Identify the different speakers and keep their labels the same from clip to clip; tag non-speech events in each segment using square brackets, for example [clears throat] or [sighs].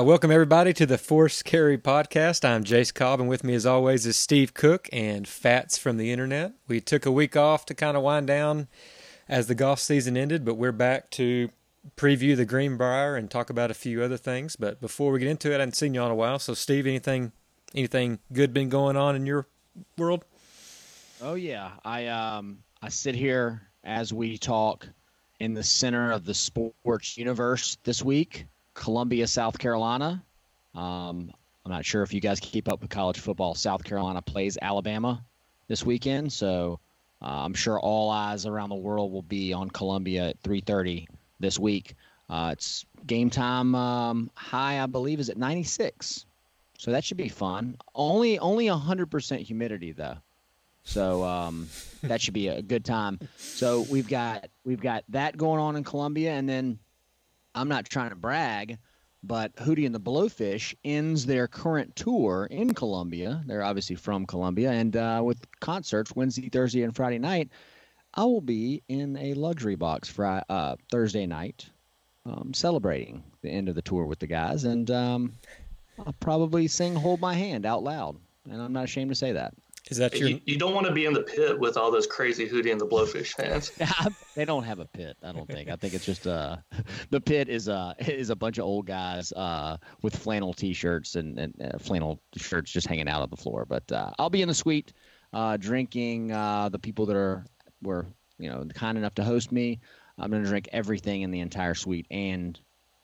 Speaker 1: Right, welcome everybody to the Force Carry podcast. I'm Jace Cobb, and with me, as always, is Steve Cook and Fats from the internet. We took a week off to kind of wind down as the golf season ended, but we're back to preview the Greenbrier and talk about a few other things. But before we get into it, I haven't seen you in a while. So, Steve, anything anything good been going on in your world?
Speaker 2: Oh yeah, I um I sit here as we talk in the center of the sports universe this week Columbia, South Carolina. Um, I'm not sure if you guys keep up with college football. South Carolina plays Alabama this weekend, so uh, I'm sure all eyes around the world will be on Columbia at 3:30 this week. Uh, it's game time um, high, I believe, is at 96, so that should be fun. Only only 100% humidity though, so um, that should be a good time. So we've got we've got that going on in Columbia, and then I'm not trying to brag, but Hootie and the Blowfish ends their current tour in Columbia. They're obviously from Columbia, and uh, with concerts Wednesday, Thursday, and Friday night, I will be in a luxury box Friday, uh, Thursday night, um, celebrating the end of the tour with the guys, and um, I'll probably sing "Hold My Hand" out loud, and I'm not ashamed to say that.
Speaker 1: Is that your?
Speaker 3: You, you don't want to be in the pit with all those crazy Hootie and the Blowfish fans. [laughs]
Speaker 2: they don't have a pit. I don't think. I think it's just uh, [laughs] the pit is uh is a bunch of old guys uh with flannel t-shirts and, and uh, flannel shirts just hanging out on the floor. But uh, I'll be in the suite, uh, drinking. Uh, the people that are were you know kind enough to host me. I'm gonna drink everything in the entire suite and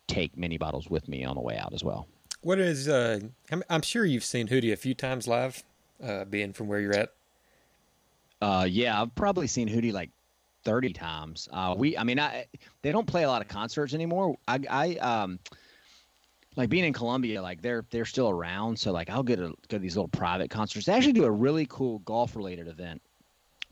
Speaker 2: take many bottles with me on the way out as well.
Speaker 1: What is? Uh, I'm, I'm sure you've seen Hootie a few times live uh, being from where you're at?
Speaker 2: Uh, yeah, I've probably seen Hootie like 30 times. Uh, we, I mean, I, they don't play a lot of concerts anymore. I, I, um, like being in Columbia, like they're they're still around. So like I'll get a, go to these little private concerts. They actually do a really cool golf related event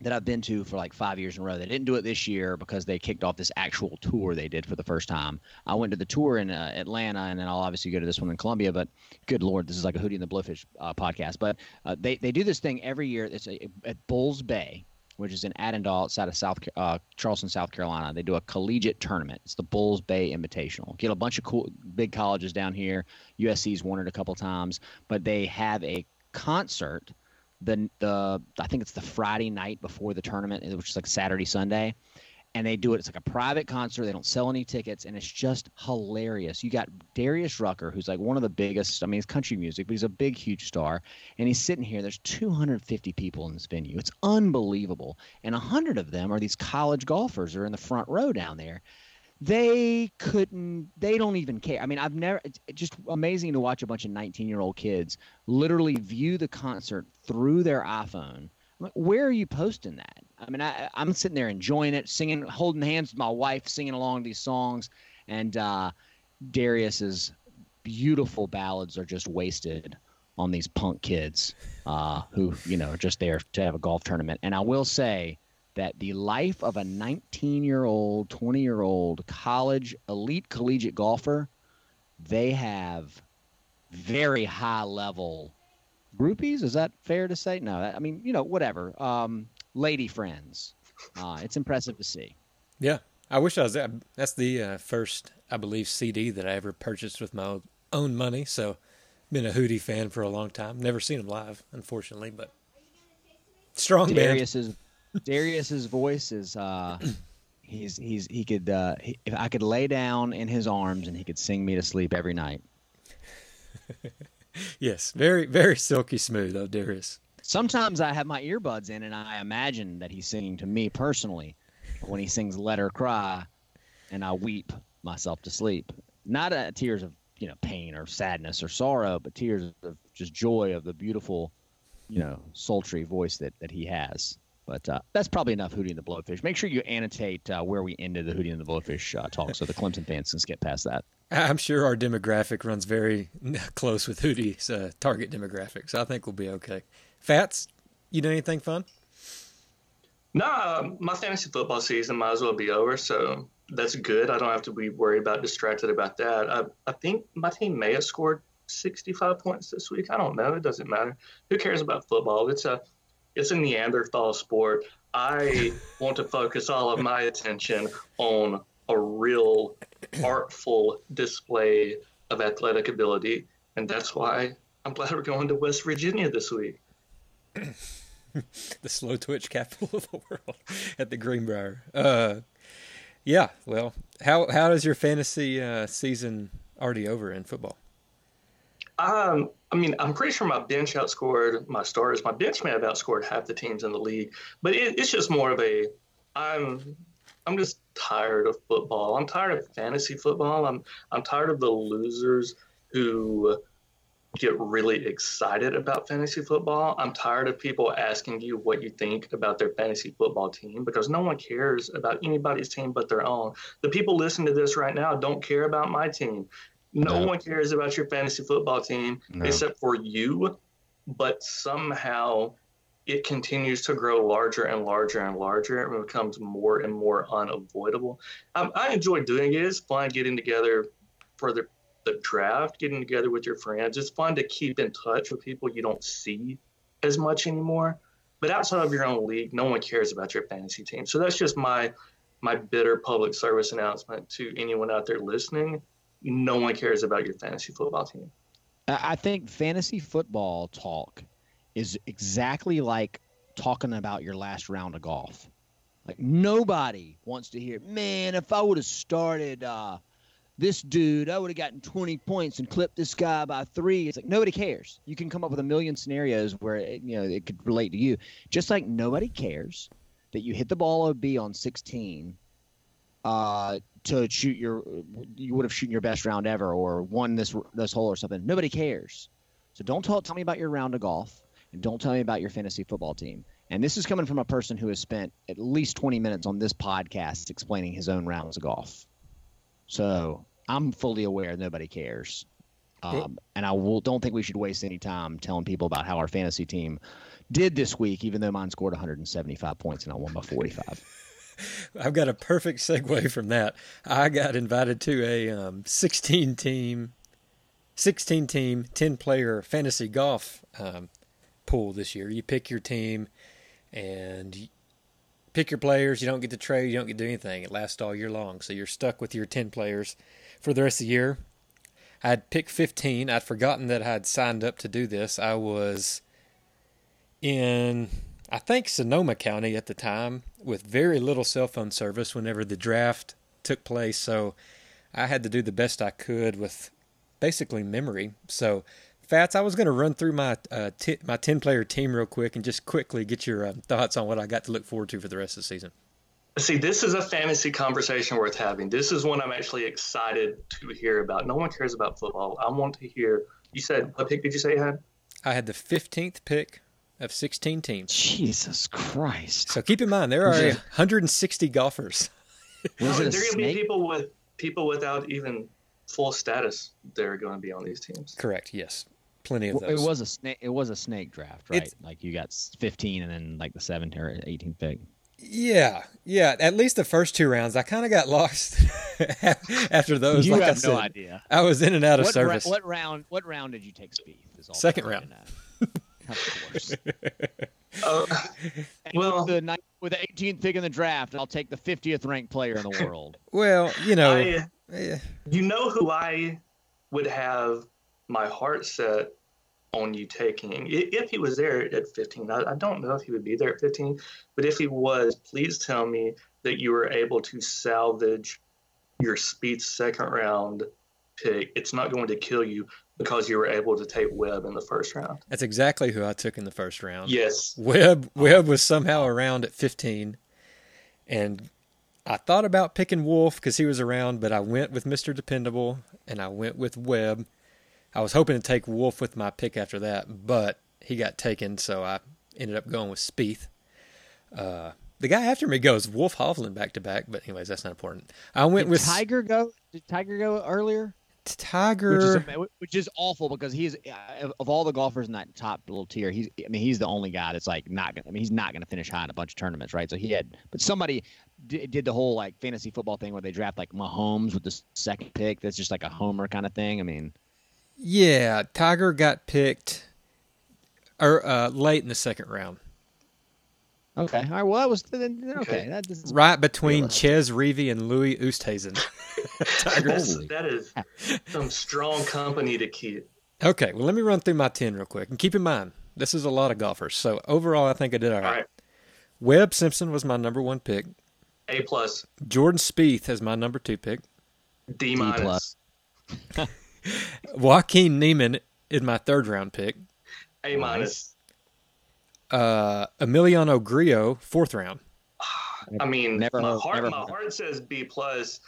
Speaker 2: that I've been to for like five years in a row. They didn't do it this year because they kicked off this actual tour they did for the first time. I went to the tour in uh, Atlanta, and then I'll obviously go to this one in Columbia. But good lord, this is like a Hootie and the Blowfish uh, podcast. But uh, they they do this thing every year. It's a, at Bulls Bay, which is in Awendaw, outside of South uh, Charleston, South Carolina. They do a collegiate tournament. It's the Bulls Bay Invitational. Get a bunch of cool big colleges down here. USC's won it a couple times, but they have a concert the the I think it's the Friday night before the tournament, which is like Saturday Sunday, and they do it. It's like a private concert. They don't sell any tickets, and it's just hilarious. You got Darius Rucker, who's like one of the biggest. I mean, it's country music, but he's a big, huge star, and he's sitting here. There's 250 people in this venue. It's unbelievable, and a hundred of them are these college golfers who are in the front row down there they couldn't they don't even care. I mean i've never it's just amazing to watch a bunch of 19 year old kids literally view the concert through their iphone. Like, where are you posting that? I mean I, i'm sitting there enjoying it singing holding hands with my wife singing along these songs and uh, darius's beautiful ballads are just wasted on these punk kids uh, who you know are just there to have a golf tournament. And i will say that the life of a 19 year old, 20 year old college elite collegiate golfer, they have very high level groupies. Is that fair to say? No, I mean, you know, whatever. Um, lady friends. Uh, it's impressive to see.
Speaker 1: Yeah. I wish I was there. That's the uh, first, I believe, CD that I ever purchased with my own money. So, been a Hootie fan for a long time. Never seen him live, unfortunately, but strong
Speaker 2: Darius band.
Speaker 1: is
Speaker 2: Darius's voice is uh he's he's he could uh he, if I could lay down in his arms and he could sing me to sleep every night. [laughs]
Speaker 1: yes, very very silky smooth though, Darius.
Speaker 2: Sometimes I have my earbuds in and I imagine that he's singing to me personally when he sings "Let Her Cry," and I weep myself to sleep. Not uh, tears of you know pain or sadness or sorrow, but tears of just joy of the beautiful, you know, sultry voice that that he has. But uh, that's probably enough Hootie and the Blowfish. Make sure you annotate uh, where we ended the Hootie and the Blowfish uh, talk so the Clemson fans can skip past that.
Speaker 1: I'm sure our demographic runs very [laughs] close with Hootie's uh, target demographic, so I think we'll be okay. Fats, you done anything fun?
Speaker 3: No, nah, my fantasy football season might as well be over, so that's good. I don't have to be worried about distracted about that. I, I think my team may have scored 65 points this week. I don't know. It doesn't matter. Who cares about football? It's a it's a Neanderthal sport. I want to focus all of my attention on a real artful display of athletic ability, and that's why I'm glad we're going to West Virginia this week. [laughs]
Speaker 1: the slow twitch capital of the world at the Greenbrier. Uh, yeah, well, how how is your fantasy uh, season already over in football?
Speaker 3: Um, I mean, I'm pretty sure my bench outscored my starters. My bench may have outscored half the teams in the league, but it, it's just more of a I'm I'm just tired of football. I'm tired of fantasy football. I'm I'm tired of the losers who get really excited about fantasy football. I'm tired of people asking you what you think about their fantasy football team because no one cares about anybody's team but their own. The people listening to this right now don't care about my team. No, one cares about your fantasy football team except for you. But somehow it continues to grow larger and larger and larger and becomes more and more unavoidable. Um, I enjoy doing it. It's fun getting together for the, the draft, getting together with your friends. It's fun to keep in touch with people you don't see as much anymore. But outside of your own league, no one cares about your fantasy team. So that's just my my bitter public service announcement to anyone out there listening. No one cares about your fantasy football team.
Speaker 2: I think fantasy football talk is exactly like talking about your last round of golf. Like nobody wants to hear, man, if I would have started uh, this dude, I would have gotten 20 points and clipped this guy by three. It's like nobody cares. You can come up with a million scenarios where it, you know it could relate to you. Just like nobody cares that you hit the ball OB on 16 uh, to shoot your, you would have shooting your best round ever or won this this hole or something. Nobody cares. So don't tell, tell me about your round of golf and don't tell me about your fantasy football team. And this is coming from a person who has spent at least 20 minutes on this podcast explaining his own rounds of golf. So I'm fully aware nobody cares. Um, and I will, don't think we should waste any time telling people about how our fantasy team did this week, even though mine scored 175 points and I won by 45. [laughs]
Speaker 1: I've got a perfect segue from that. I got invited to a um, 16 team, 16 team, 10 player fantasy golf um, pool this year. You pick your team and pick your players. You don't get to trade. You don't get to do anything. It lasts all year long. So you're stuck with your 10 players for the rest of the year. I'd picked 15. I'd forgotten that I'd signed up to do this. I was in, I think, Sonoma County at the time with very little cell phone service whenever the draft took place. So I had to do the best I could with basically memory. So Fats, I was going to run through my uh, t- my ten player team real quick and just quickly get your uh, thoughts on what I got to look forward to for the rest of the season.
Speaker 3: See, this is a fantasy conversation worth having. This is one I'm actually excited to hear about. No one cares about football. I want to hear. You said what pick did you say you had?
Speaker 1: I had the 15th pick of 16 teams.
Speaker 2: Jesus Christ!
Speaker 1: So keep in mind there are 160 golfers. [laughs]
Speaker 3: Was there going to be people with people without even full status. They're going to be on these teams.
Speaker 1: Correct. Yes plenty of those.
Speaker 2: It was a snake. It was a snake draft, right? It's, like you got 15 and then like the 17 or 18 pick.
Speaker 1: Yeah, yeah. At least the first two rounds, I kind of got lost [laughs] after those.
Speaker 2: You
Speaker 1: like
Speaker 2: have
Speaker 1: I said,
Speaker 2: no idea.
Speaker 1: I was in and out of
Speaker 2: what
Speaker 1: service.
Speaker 2: Ra- what round? What round did you take Spieth.
Speaker 1: Second round. [laughs]
Speaker 2: of course. Uh, well, with the, with the 18th pick in the draft, I'll take the 50th ranked player in the world. [laughs]
Speaker 1: well, you know,
Speaker 3: I, you know who I would have my heart set on you taking if he was there at 15 I, I, don't know if he would be there at 15 but if he was please tell me that you were able to salvage your Spieth second round pick it's not going to kill you because you were able to take Webb in the first round
Speaker 1: that's exactly who i took in the first round
Speaker 3: yes
Speaker 1: Webb Webb was somehow around at 15 and i thought about picking Wolff because he was around but i went with mr dependable and i went with Webb I was hoping to take Wolff with my pick after that, but he got taken, so I ended up going with Spieth. Uh, the guy after me goes Wolff Hovland back to back, but anyways, that's not important. I went
Speaker 2: did
Speaker 1: with
Speaker 2: Tiger. Go did Tiger go earlier?
Speaker 1: Tiger,
Speaker 2: which is, which is awful because he's of all the golfers in that top little tier. He's I mean he's the only guy that's like not. Gonna, I mean he's not going to finish high in a bunch of tournaments, right? So he had, but somebody did, did the whole like fantasy football thing where they draft like Mahomes with the second pick. That's just like a homer kind of thing. I mean.
Speaker 1: Yeah, Tiger got picked or uh, late in the second round.
Speaker 2: Okay. All right. Well, that was okay. okay. That is
Speaker 1: right between Chez Reavie and Louis Oosthuizen. [laughs]
Speaker 3: Tigers. that is some strong company to keep.
Speaker 1: Okay. Well, let me run through my ten real quick, and keep in mind this is a lot of golfers. So overall, I think I did all right. All right. Webb Simpson was my number one pick.
Speaker 3: A plus.
Speaker 1: Jordan Spieth is my number two pick.
Speaker 3: D minus. [laughs]
Speaker 1: Joaquin Niemann is my third round pick.
Speaker 3: A minus
Speaker 1: uh, Emiliano Grillo, fourth round.
Speaker 3: I mean, never my, heart, never my heart says B plus.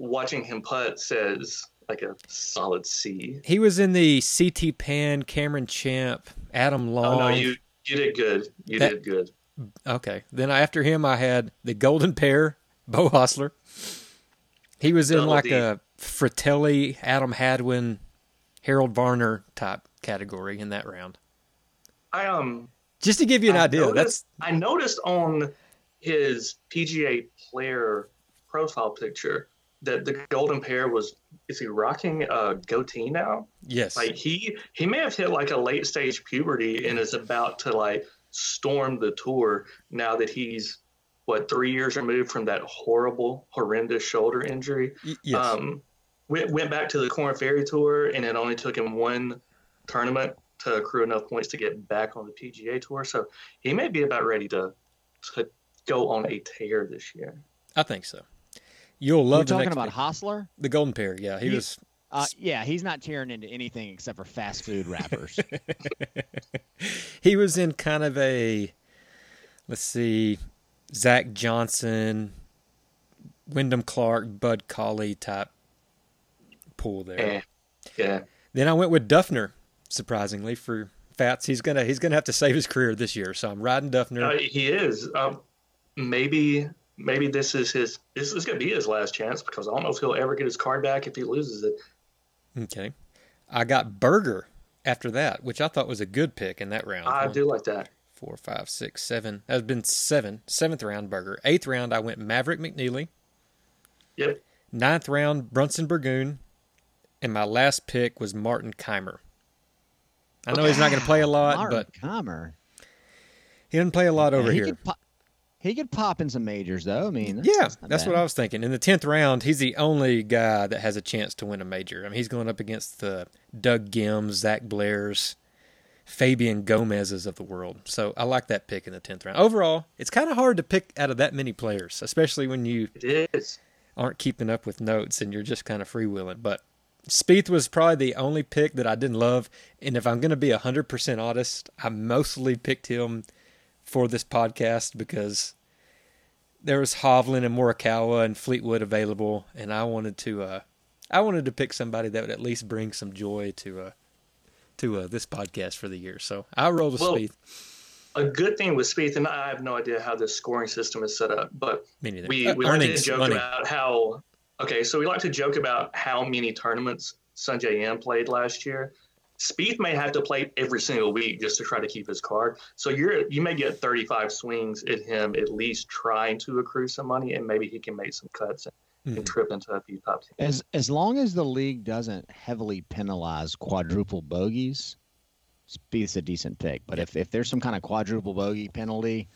Speaker 3: Watching him putt says like a solid C.
Speaker 1: He was in the CT Pan, Cameron Champ, Adam Long. Oh no,
Speaker 3: you you did good. You that, did good.
Speaker 1: Okay, then after him, I had the Golden Pair, Beau Hossler. He was in Double like D. a Frittelli, Adam Hadwin, Harold Varner type category in that round.
Speaker 3: I um
Speaker 1: just to give you an I idea,
Speaker 3: noticed,
Speaker 1: that's
Speaker 3: I noticed on his PGA player profile picture that the golden pair was is he rocking a goatee now?
Speaker 1: Yes.
Speaker 3: Like he he may have hit like a late stage puberty and is about to like storm the tour now that he's what three years removed from that horrible horrendous shoulder injury.
Speaker 1: yes. Um,
Speaker 3: went went back to the Corn Ferry tour and it only took him one tournament to accrue enough points to get back on the PGA Tour. So he may be about ready to, to go on a tear this year.
Speaker 1: I think so. You'll love.
Speaker 2: We're talking about Hossler,
Speaker 1: the Golden Pair. Yeah, he, he was.
Speaker 2: Uh, yeah, he's not tearing into anything except for fast food wrappers. [laughs]
Speaker 1: he was in kind of a, let's see, Zach Johnson, Wyndham Clark, Bud Cauley type pool there.
Speaker 3: Yeah. yeah.
Speaker 1: Then I went with Dufner surprisingly for Fats. He's gonna he's gonna have to save his career this year. So I'm riding Dufner.
Speaker 3: Uh, he is. Um, maybe maybe this is his this is gonna be his last chance because I don't know if he'll ever get his card back if he loses it.
Speaker 1: Okay, I got Berger after that, which I thought was a good pick in that round.
Speaker 3: I One, do like that.
Speaker 1: Four, five, six, seven. That has been seven. Seventh round Berger. Eighth round I went Maverick McNeely.
Speaker 3: Yep.
Speaker 1: Ninth round Bronson Burgoon, and my last pick was Martin Kaymer. I know he's not going to play a [sighs] lot,
Speaker 2: Martin
Speaker 1: but
Speaker 2: Kaymer.
Speaker 1: He didn't play a lot over
Speaker 2: he
Speaker 1: here.
Speaker 2: Could pop, he could pop in some majors, though. I mean,
Speaker 1: that's, yeah, that's, that's what I was thinking. In the tenth round, he's the only guy that has a chance to win a major. I mean, he's going up against the Doug Ghims, Zach Blairs, Fabian Gomez's of the world. So I like that pick in the tenth round. Overall, it's kind of hard to pick out of that many players, especially when you aren't keeping up with notes and you're just kind of freewheeling. But Spieth was probably the only pick that I didn't love. And if I'm going to be 100% honest, I mostly picked him for this podcast because there was Hovland and Morikawa and Fleetwood available. And I wanted to, uh, I wanted to pick somebody that would at least bring some joy to, uh, to uh, this podcast for the year. So I rolled with well, Spieth.
Speaker 3: A good thing with Spieth, and I have no idea how this scoring system is set up, but
Speaker 1: we,
Speaker 3: we like to joke money. about how Okay, so we like to joke about how many tournaments Sungjae Im played last year. Spieth may have to play every single week just to try to keep his card. So you're you may get 35 swings at him at least trying to accrue some money, and maybe he can make some cuts and, mm-hmm. and trip into a few top
Speaker 2: teams. As as long as the league doesn't heavily penalize quadruple bogeys, Spieth's a decent pick. But if if there's some kind of quadruple bogey penalty,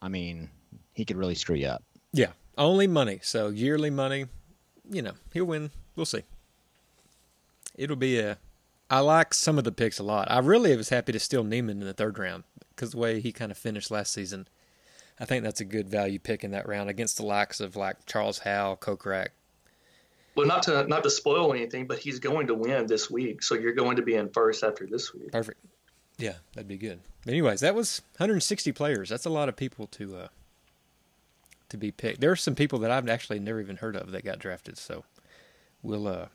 Speaker 2: I mean, he could really screw you up.
Speaker 1: Yeah, only money. So yearly money, you know, he'll win. We'll see. It'll be a. I like some of the picks a lot. I really was happy to steal Niemann in the third round because the way he kind of finished last season. I think that's a good value pick in that round against the likes of like Charles Howell, Kokrak.
Speaker 3: Well, not to not to spoil anything, but he's going to win this week, so you're going to be in first after this week.
Speaker 1: Perfect. Yeah, that'd be good. But anyways, that was 160 players. That's a lot of people to uh, to be picked. There are some people that I've actually never even heard of that got drafted. So we'll, uh,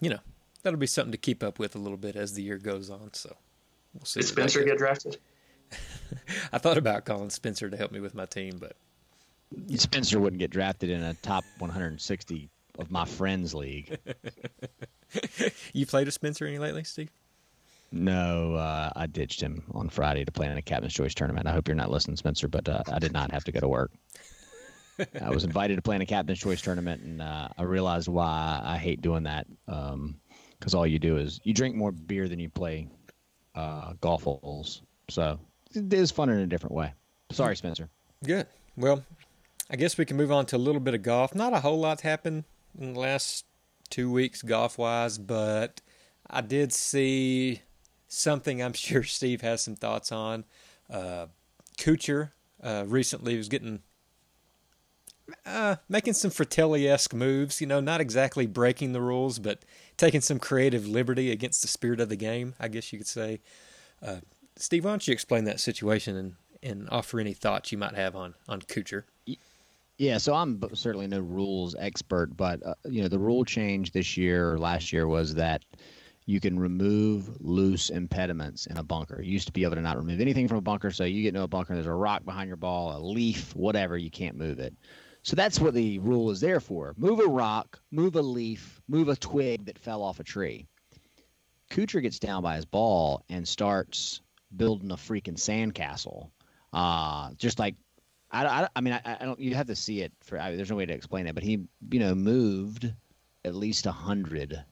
Speaker 1: you know, that'll be something to keep up with a little bit as the year goes on. So we'll see.
Speaker 3: Did Spencer get drafted? [laughs]
Speaker 1: I thought about calling Spencer to help me with my team, but
Speaker 2: Spencer wouldn't get drafted in a top 160 of my friends league. [laughs]
Speaker 1: you played with Spencer any lately, Steve?
Speaker 2: No, uh, I ditched him on Friday to play in a Captain's Choice tournament. I hope you're not listening, Spencer, but uh, I did not have to go to work. I was invited to play in a Captain's Choice tournament, and uh, I realized why I hate doing that. Because um, all you do is you drink more beer than you play uh, golf holes. So it is fun in a different way. Sorry, Spencer.
Speaker 1: Good. Well, I guess we can move on to a little bit of golf. Not a whole lot's happened in the last two weeks golf wise, but I did see something I'm [laughs] sure Steve has some thoughts on. Uh, uh, recently was getting uh, making some Frittelli esque moves. You know, not exactly breaking the rules, but taking some creative liberty against the spirit of the game. I guess you could say. Uh, Steve, why don't you explain that situation and, and offer any thoughts you might have on on Kuchar?
Speaker 2: Yeah, so I'm certainly no rules expert, but uh, you know the rule change this year or last year was that you can remove loose impediments in a bunker. You used to be able to not remove anything from a bunker, so you get into a bunker, there's a rock behind your ball, a leaf, whatever, you can't move it. So that's what the rule is there for. Move a rock, move a leaf, move a twig that fell off a tree. Kuchar gets down by his ball and starts building a freaking sandcastle. Uh, just like I, I, I mean, I, I, don't. You have to see it for. I, there's no way to explain it, but he, you know, moved at least a hundred,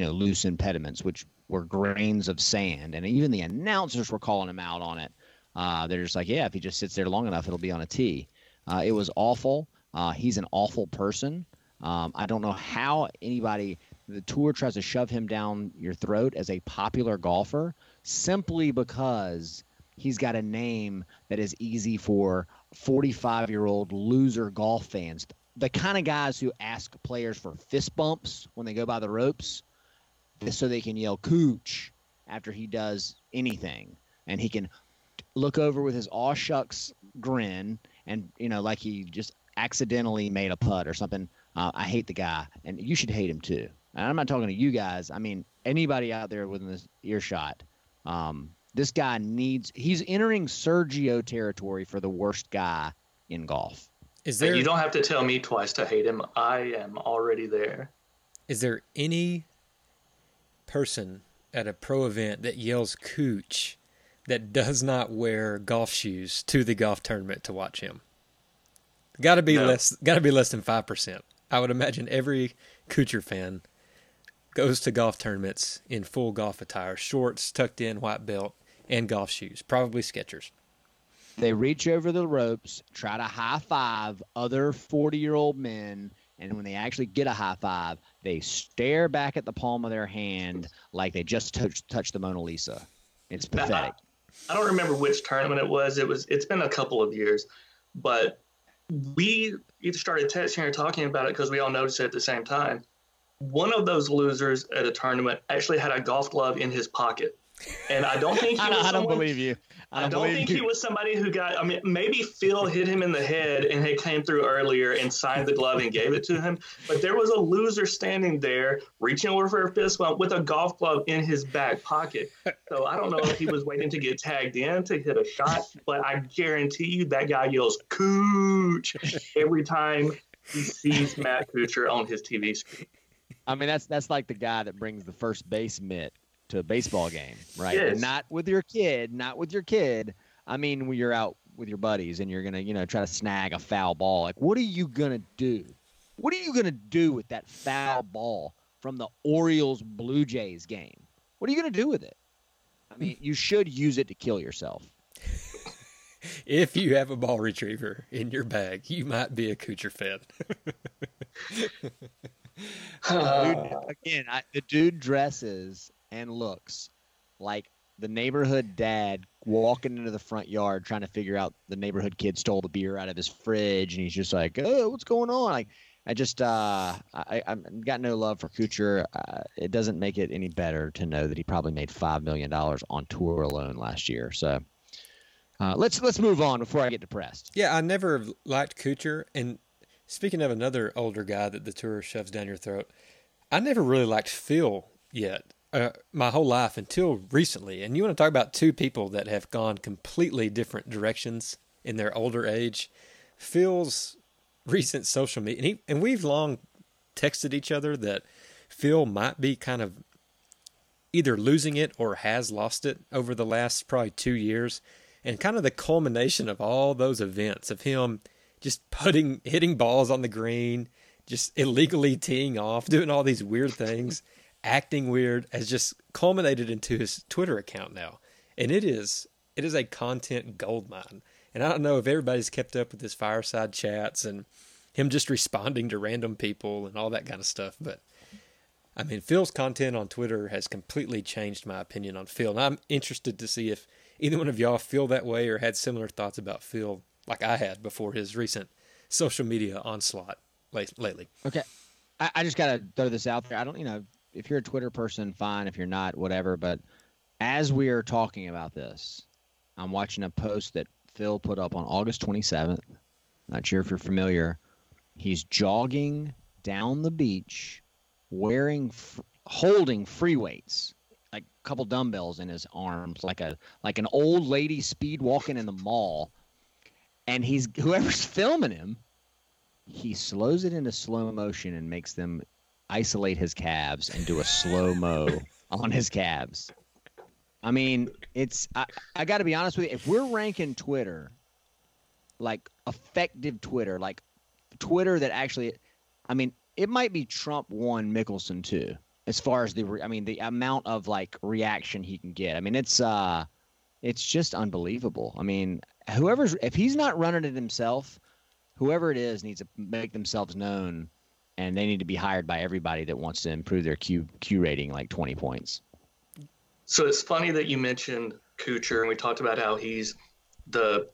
Speaker 2: you know, loose impediments, which were grains of sand, and even the announcers were calling him out on it. Uh, they're just like, yeah, if he just sits there long enough, it'll be on a tee. Uh, it was awful. Uh, he's an awful person. Um, I don't know how anybody, the tour tries to shove him down your throat as a popular golfer simply because he's got a name that is easy for 45 year old loser golf fans. The kind of guys who ask players for fist bumps when they go by the ropes so they can yell cooch after he does anything. And he can look over with his aw shucks grin and, you know, like he just accidentally made a putt or something. Uh, I hate the guy, and you should hate him too. And I'm not talking to you guys. I mean anybody out there within this earshot. Um, this guy needs. He's entering Sergio territory for the worst guy in golf.
Speaker 3: Is there? You don't have to tell me twice to hate him. I am already there.
Speaker 1: Is there any person at a pro event that yells "cooch" that does not wear golf shoes to the golf tournament to watch him? Got to be no. less. Got to be less than five percent. I would imagine every Kuchar fan goes to golf tournaments in full golf attire, shorts, tucked in, white belt, and golf shoes, probably Skechers.
Speaker 2: They reach over the ropes, try to high five other 40 year old men, and when they actually get a high five, they stare back at the palm of their hand like they just touched, touched the Mona Lisa. It's pathetic.
Speaker 3: I don't remember which tournament it was. It was. It's been a couple of years, but we either started texting or talking about it because we all noticed it at the same time. One of those losers at a tournament actually had a golf glove in his pocket. And I don't think [laughs] he
Speaker 2: I,
Speaker 3: was
Speaker 2: I don't believe you.
Speaker 3: I don't, I don't think you. he was somebody who got. I mean, maybe Phil hit him in the head and he came through earlier and signed the glove and gave it to him. But there was a loser standing there, reaching over for a fist bump with a golf glove in his back pocket. So I don't know if he was waiting to get tagged in to hit a shot, but I guarantee you that guy yells "cooch" every time he sees Matt Kuchar on his TV screen.
Speaker 2: I mean, that's that's like the guy that brings the first base mitt to a baseball game, right?
Speaker 3: Yes.
Speaker 2: And not with your kid, not with your kid. I mean, when you're out with your buddies and you're gonna, you know, try to snag a foul ball. Like, what are you gonna do? What are you gonna do with that foul ball from the Orioles Blue Jays game? What are you gonna do with it? I mean, you should use it to kill yourself. [laughs]
Speaker 1: if you have a ball retriever in your bag, you might be a Kuchar fan. [laughs] [sighs]
Speaker 2: dude, again, I, the dude dresses and looks like the neighborhood dad walking into the front yard trying to figure out the neighborhood kid stole the beer out of his fridge and he's just like oh what's going on? Like i just uh i i got no love for kuchar. Uh, it doesn't make it any better to know that he probably made five million dollars on tour alone last year. So uh, let's let's move on before i get depressed.
Speaker 1: Yeah i never liked kuchar. And speaking of another older guy that the tour shoves down your throat i never really liked phil yet uh, my whole life until recently. And you want to talk about two people that have gone completely different directions in their older age. Phil's recent social media, and, he, and we've long texted each other that Phil might be kind of either losing it or has lost it over the last probably two years. And kind of the culmination of all those events of him just putting, hitting balls on the green, just illegally teeing off, doing all these weird things acting weird has just culminated into his Twitter account now. And it is it is a content goldmine. And I don't know if everybody's kept up with his fireside chats and him just responding to random people and all that kind of stuff. But I mean, Phil's content on Twitter has completely changed my opinion on Phil. And I'm interested to see if either one of y'all feel that way or had similar thoughts about Phil like I had before his recent social media onslaught lately.
Speaker 2: Okay. I, I just got to throw this out there. I don't, you know, if you're a Twitter person, fine. If you're not, whatever. But as we are talking about this, I'm watching a post that Phil put up on August 27th. Not sure if you're familiar. He's jogging down the beach, wearing, holding free weights, like a couple dumbbells in his arms, like a like an old lady speed walking in the mall. And he's whoever's [laughs] filming him, he slows it into slow motion and makes them isolate his calves and do a slow mo [laughs] on his calves. I mean, it's I, I got to be honest with you. If we're ranking Twitter, like effective Twitter, like Twitter that actually, I mean, it might be Trump one, Mickelson two, as far as the I mean the amount of like reaction he can get. I mean, it's uh, it's just unbelievable. I mean, whoever's if he's not running it himself, whoever it is needs to make themselves known, and they need to be hired by everybody that wants to improve their Q Q rating like twenty points.
Speaker 3: So it's funny that you mentioned Kuchar, and we talked about how he's the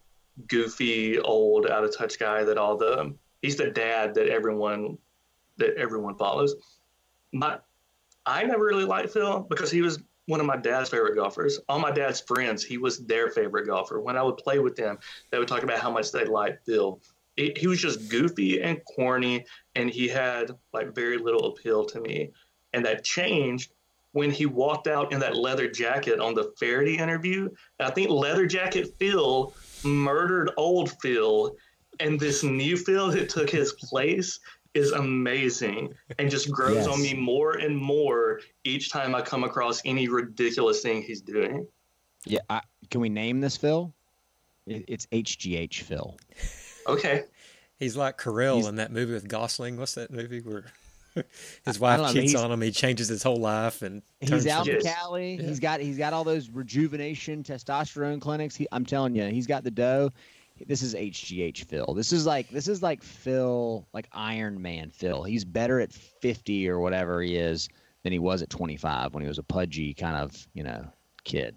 Speaker 3: goofy, old, out of touch guy that all the he's the dad that everyone that everyone follows. My I never really liked Phil because he was one of my dad's favorite golfers. All my dad's friends, he was their favorite golfer. When I would play with them, they would talk about how much they liked Phil. He, he was just goofy and corny, and he had like very little appeal to me. And that changed when he walked out in that leather jacket on the Feherty interview. I think leather jacket Phil murdered old Phil, and this new Phil that took his place is amazing and just grows yes. on me more and more each time I come across any ridiculous thing he's doing.
Speaker 2: Yeah, I, can we name this Phil? It's HGH Phil.
Speaker 3: Okay.
Speaker 1: He's like Carell he's, in that movie with Gosling. What's that movie where [laughs] his wife know, cheats on him. He changes his whole life, and
Speaker 2: he's out in Cali. Yeah. He's got he's got all those rejuvenation testosterone clinics. He, I'm telling you, he's got the dough. This is HGH Phil. This is like this is like Phil, like Iron Man Phil. He's better at 50 or whatever he is than he was at 25 when he was a pudgy kind of you know kid.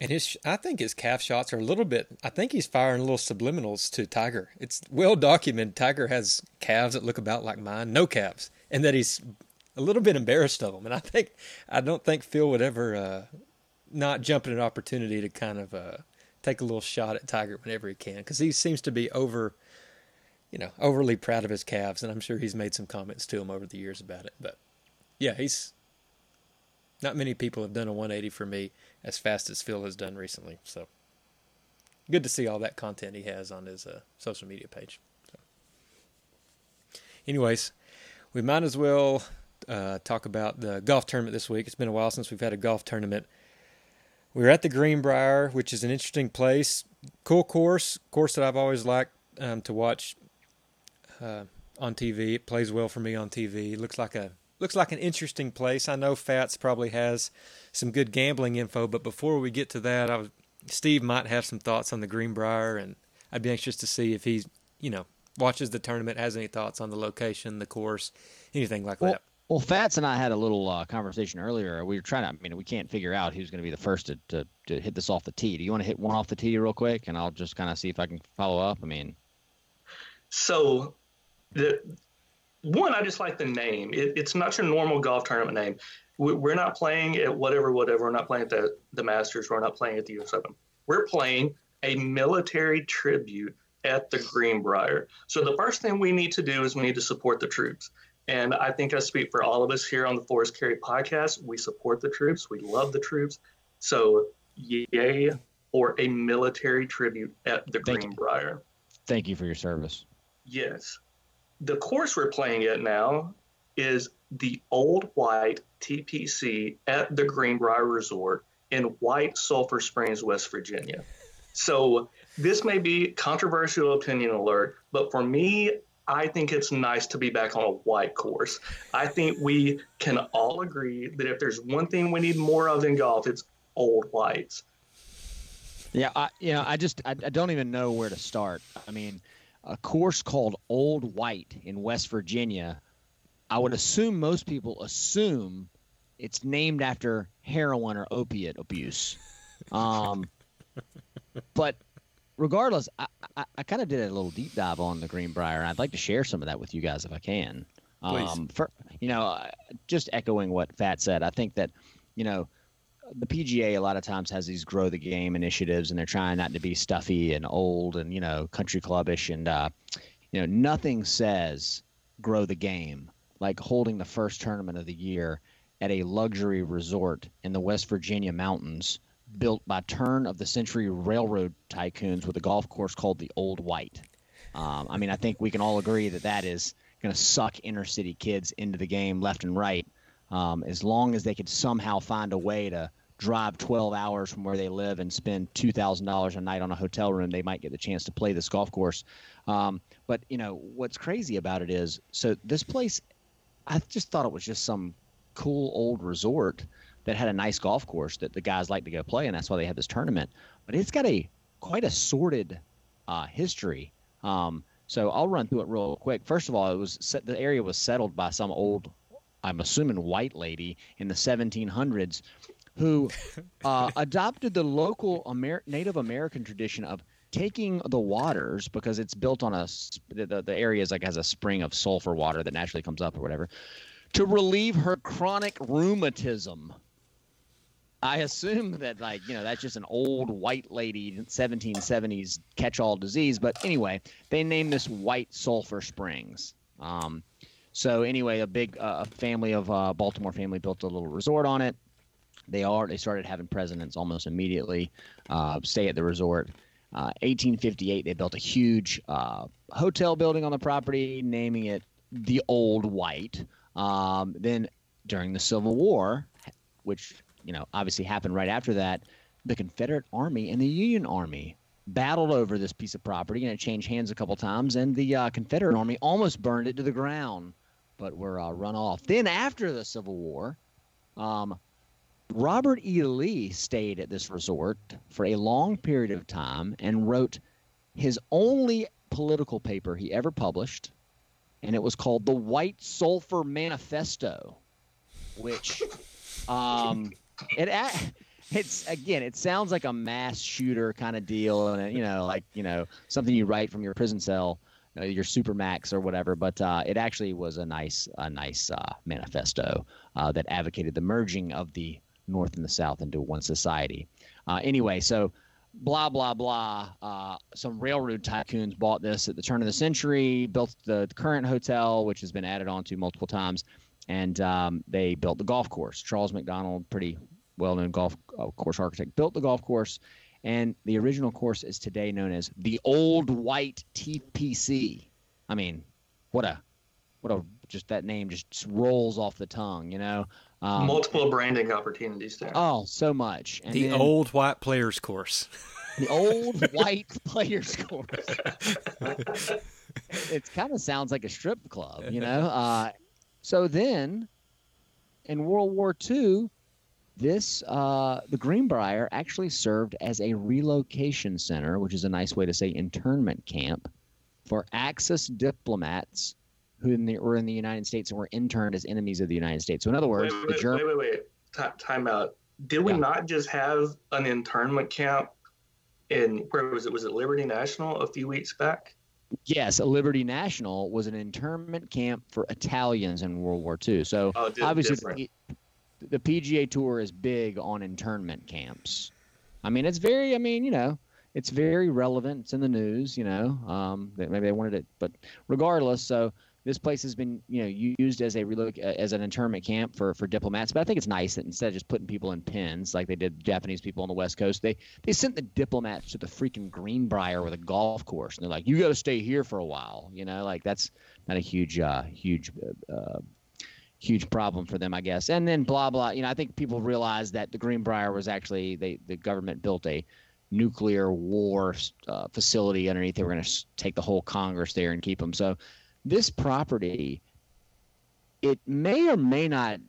Speaker 1: And his, I think his calf shots are a little bit. I think he's firing a little subliminals to Tiger. It's well documented. Tiger has calves that look about like mine, no calves, and that he's a little bit embarrassed of them. And I think I don't think Phil would ever uh, not jump at an opportunity to kind of uh, take a little shot at Tiger whenever he can, because he seems to be over, you know, overly proud of his calves, and I'm sure he's made some comments to him over the years about it. But yeah, he's not many people have done a 180 for me as fast as Phil has done recently. So good to see all that content he has on his uh, social media page. So. Anyways, we might as well uh, talk about the golf tournament this week. It's been a while since we've had a golf tournament. We were at the Greenbrier, which is an interesting place, cool course, course that I've always liked um, to watch uh, on TV. It plays well for me on TV. It looks like a looks like an interesting place. I know Fats probably has some good gambling info, but before we get to that, I was, Steve might have some thoughts on the Greenbrier, and I'd be anxious to see if he's, you know, watches the tournament, has any thoughts on the location, the course, anything like
Speaker 2: well,
Speaker 1: that.
Speaker 2: Well, Fats and I had a little uh, conversation earlier. We were trying to, I mean, we can't figure out who's going to be the first to, to, to hit this off the tee. Do you want to hit one off the tee real quick, and I'll just kind of see if I can follow up? I mean,
Speaker 3: so the one, I just like the name. It, it's not your normal golf tournament name. We're not playing at whatever, whatever. We're not playing at the, the Masters. We're not playing at the US Open. We're playing a military tribute at the Greenbrier. So the first thing we need to do is we need to support the troops. And I think I speak for all of us here on the Forest Carry podcast. We support the troops. We love the troops. So yay for a military tribute at the Thank Greenbrier.
Speaker 2: You. Thank you for your service.
Speaker 3: Yes the course we're playing at now is the Old White TPC at the Greenbrier Resort in White Sulphur Springs, West Virginia. So this may be controversial opinion alert, but for me, I think it's nice to be back on a white course. I think we can all agree that if there's one thing we need more of in golf, it's old whites.
Speaker 2: Yeah, I, you know, I just I, I don't even know where to start. I mean, a course called Old White in West Virginia. I would assume most people assume it's named after heroin or opiate abuse. Um, [laughs] but regardless, I, I, I kind of did a little deep dive on the Greenbrier, and I'd like to share some of that with you guys if I can. Um, for you know, uh, just echoing what Fat said, I think that you know the PGA a lot of times has these grow the game initiatives, and they're trying not to be stuffy and old and you know country clubbish, and uh, you know nothing says grow the game like holding the first tournament of the year at a luxury resort in the West Virginia mountains built by turn of the century railroad tycoons with a golf course called the Old White. Um, I mean, I think we can all agree that that is going to suck inner city kids into the game left and right. Um, as long as they could somehow find a way to drive 12 hours from where they live and spend $2,000 a night on a hotel room, they might get the chance to play this golf course. Um, but, you know, what's crazy about it is so this place, I just thought it was just some cool old resort that had a nice golf course that the guys like to go play, and that's why they had this tournament. But it's got a quite a sordid uh, history. Um, so I'll run through it real quick. First of all, it was set, the area was settled by some old, I'm assuming white lady in the 1700s, who uh, [laughs] adopted the local Amer- Native American tradition of taking the waters because it's built on a the, the area is like has a spring of sulfur water that naturally comes up or whatever to relieve her chronic rheumatism. I assume that like you know that's just an old white lady 1770s catch-all disease, but anyway, they named this White Sulphur Springs. Um, so anyway, a big uh, family of uh, Baltimore family built a little resort on it. They are they started having presidents almost immediately uh, stay at the resort. 1858, uh, they built a huge uh, hotel building on the property, naming it the Old White. Um, then during the Civil War, which you know obviously happened right after that, the Confederate Army and the Union Army battled over this piece of property, and it changed hands a couple times, and the uh, Confederate Army almost burned it to the ground, but were uh, run off. Then after the Civil War, um, Robert E. Lee stayed at this resort for a long period of time and wrote his only political paper he ever published and it was called the White Sulphur Manifesto, which [laughs] um, it it's again it sounds like a mass shooter kind of deal, and you know like you know something you write from your prison cell. Uh, your supermax or whatever, but uh, it actually was a nice, a nice uh, manifesto uh, that advocated the merging of the North and the South into one society. Uh, anyway, so blah blah blah. Uh, some railroad tycoons bought this at the turn of the century, built the current hotel, which has been added on to multiple times, and um, they built the golf course. Charles Macdonald, pretty well-known golf course architect, built the golf course, and the original course is today known as the Old White TPC. I mean, what a what a just that name just rolls off the tongue, you know.
Speaker 3: Um, Multiple branding opportunities there.
Speaker 2: Oh, so much.
Speaker 1: And the then, old white players course. [laughs]
Speaker 2: The old white players course. [laughs] it kind of sounds like a strip club, you [laughs] know. Uh, so then, in World War II, this uh, the Greenbrier actually served as a relocation center, which is a nice way to say internment camp for Axis diplomats who in the, were in the United States and were interned as enemies of the United States. So in other words,
Speaker 3: wait, wait, Germ- wait, wait, wait, T- time out. Did we yeah. not just have an internment camp in where was it? Was it Liberty National a few weeks back?
Speaker 2: Yes, Liberty National was an internment camp for Italians in World War II. So oh, obviously, the, the PGA Tour is big on internment camps. I mean, it's very. I mean, you know, it's very relevant. It's in the news. You know, um, maybe they wanted it, but regardless, so this place has been you know used as a reloc- as an internment camp for for diplomats. But I think it's nice that instead of just putting people in pens like they did Japanese people on the West Coast, they they sent the diplomats to the freaking Greenbrier with a golf course, and they're like, you got to stay here for a while. You know, like that's not a huge uh, huge. Uh, huge problem for them, I guess. And then blah blah. You know, I think people realized that the Greenbrier was actually they the government built a nuclear war uh, facility underneath. They were going to take the whole Congress there and keep them. So this property, it may or may not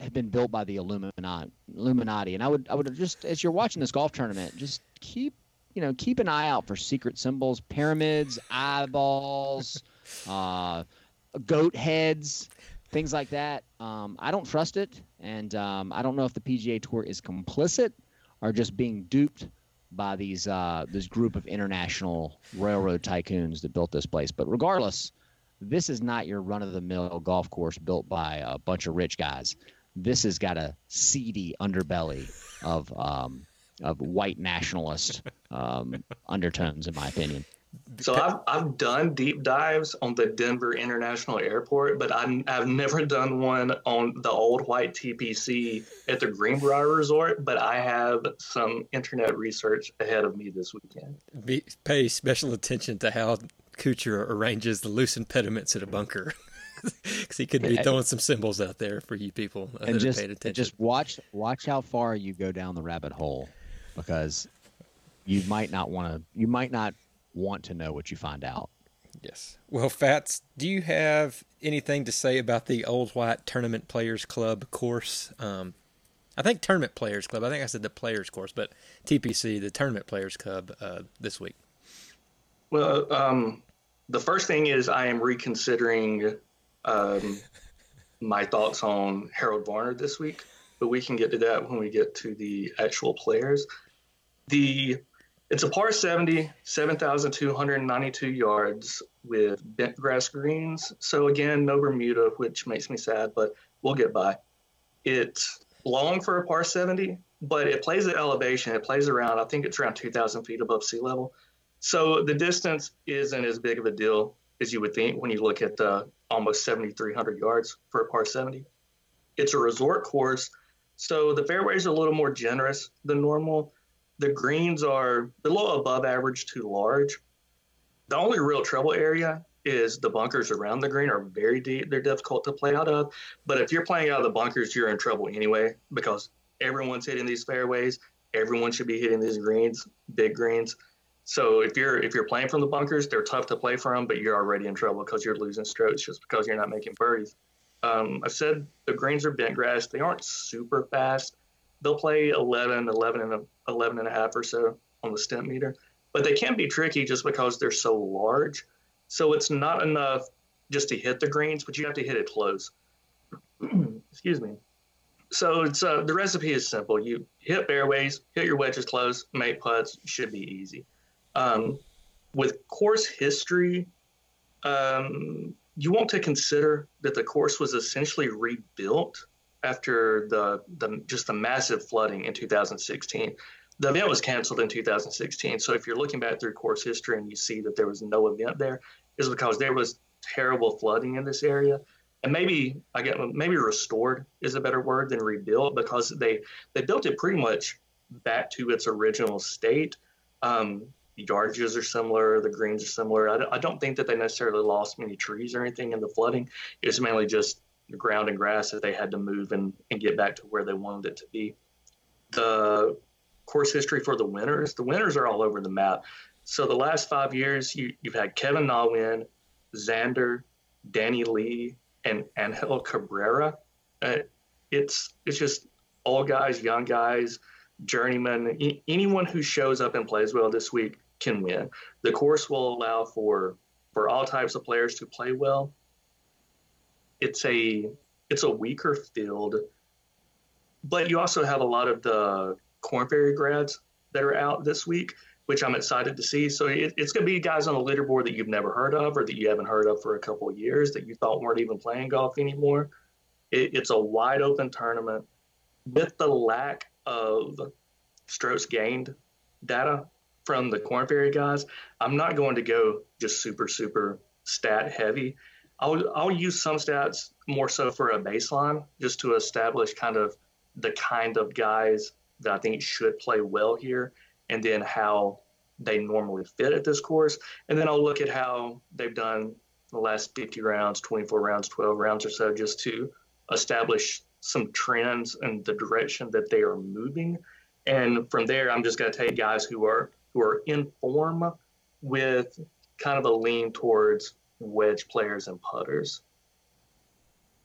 Speaker 2: have been built by the Illuminati. Illuminati, and I would I would just as you're watching this golf tournament, just keep you know keep an eye out for secret symbols, pyramids, eyeballs, [laughs] uh, goat heads, things like that. Um, I don't trust it, and um, I don't know if the PGA Tour is complicit or just being duped by these uh, this group of international railroad tycoons that built this place. But regardless, this is not your run of the mill golf course built by a bunch of rich guys. This has got a seedy underbelly of um, of white nationalist um, undertones, in my opinion.
Speaker 3: So I've I've done deep dives on the Denver International Airport, but I, have never done one on the old white TPC at the Greenbrier Resort. But I have some internet research ahead of me this weekend.
Speaker 1: Be, pay special attention to how Kuchar arranges the loose impediments at a bunker. [laughs] Because he could be throwing some symbols out there for you people
Speaker 2: and just, Just watch watch how far you go down the rabbit hole, because you might not want to. You might not want to know what you find out.
Speaker 1: Yes. Well, Fats, do you have anything to say about the Old White Tournament Players Club course? Um, I think Tournament Players Club. I think I said the Players course, but TPC, the Tournament Players Club, uh, this week.
Speaker 3: Well, um, the first thing is I am reconsidering um, my thoughts on Harold Varner this week, but we can get to that when we get to the actual players. The it's a par 70, 7,292 yards with bent grass greens. So again, no Bermuda, which makes me sad, but we'll get by. It's long for a par 70, but it plays at elevation. It plays around, I think it's around 2,000 feet above sea level. So the distance isn't as big of a deal as you would think when you look at the almost 7,300 yards for a par 70. It's a resort course, so the fairways are a little more generous than normal the greens are below above average to large. The only real trouble area is the bunkers around the green are very deep. They're difficult to play out of. But if you're playing out of the bunkers, you're in trouble anyway because everyone's hitting these fairways. Everyone should be hitting these greens, big greens. So if you're if you're playing from the bunkers, they're tough to play from, but you're already in trouble because you're losing strokes just because you're not making birdies. Um, I've said the greens are bent grass. They aren't super fast, they'll play 11, 11 and, a, 11 and a half or so on the Stimpmeter, but they can be tricky just because they're so large. So it's not enough just to hit the greens, but you have to hit it close. [clears throat] Excuse me. So it's uh, the recipe is simple. You hit fairways, hit your wedges close, make putts. Should be easy. Um, with course history, um, you want to consider that the course was essentially rebuilt after the, the just the massive flooding in 2016. The event was canceled in 2016. So if you're looking back through course history and you see that there was no event there, is because there was terrible flooding in this area. And maybe I get maybe restored is a better word than rebuilt because they they built it pretty much back to its original state. Um, the yardages are similar, the greens are similar. I I don't think that they necessarily lost many trees or anything in the flooding. It's mainly just ground and grass that they had to move and, and get back to where they wanted it to be. The course history for the winners, the winners are all over the map. So the last five years, you, you've had Kevin Na win, Xander, Danny Lee, and Angel Cabrera. Uh, it's it's just all guys, young guys, journeymen. Anyone who shows up and plays well this week can win. The course will allow for for all types of players to play well it's a it's a weaker field, but you also have a lot of the Korn Ferry grads that are out this week, which I'm excited to see. So it, it's going to be guys on the leaderboard that you've never heard of or that you haven't heard of for a couple of years that you thought weren't even playing golf anymore. It, it's a wide open tournament with the lack of strokes gained data from the Korn Ferry guys. I'm not going to go just super super stat heavy. I'll, I'll use some stats more so for a baseline just to establish kind of the kind of guys that I think should play well here and then how they normally fit at this course. And then I'll look at how they've done the last 50 rounds, 24 rounds, 12 rounds or so just to establish some trends and the direction that they are moving. And from there, I'm just going to take guys who are who are in form with kind of a lean towards wedge players and putters.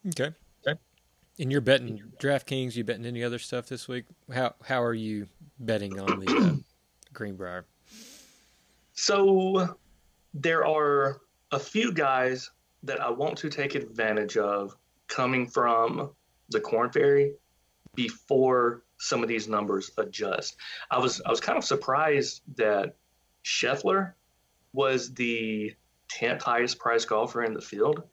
Speaker 1: Okay.
Speaker 3: Okay.
Speaker 1: And you're betting DraftKings. You betting any other stuff this week? How how are you betting on the uh, [clears throat] Greenbrier?
Speaker 3: So there are a few guys that I want to take advantage of coming from the Korn Ferry before some of these numbers adjust. I was I was kind of surprised that Scheffler was the 10th highest priced golfer in the field,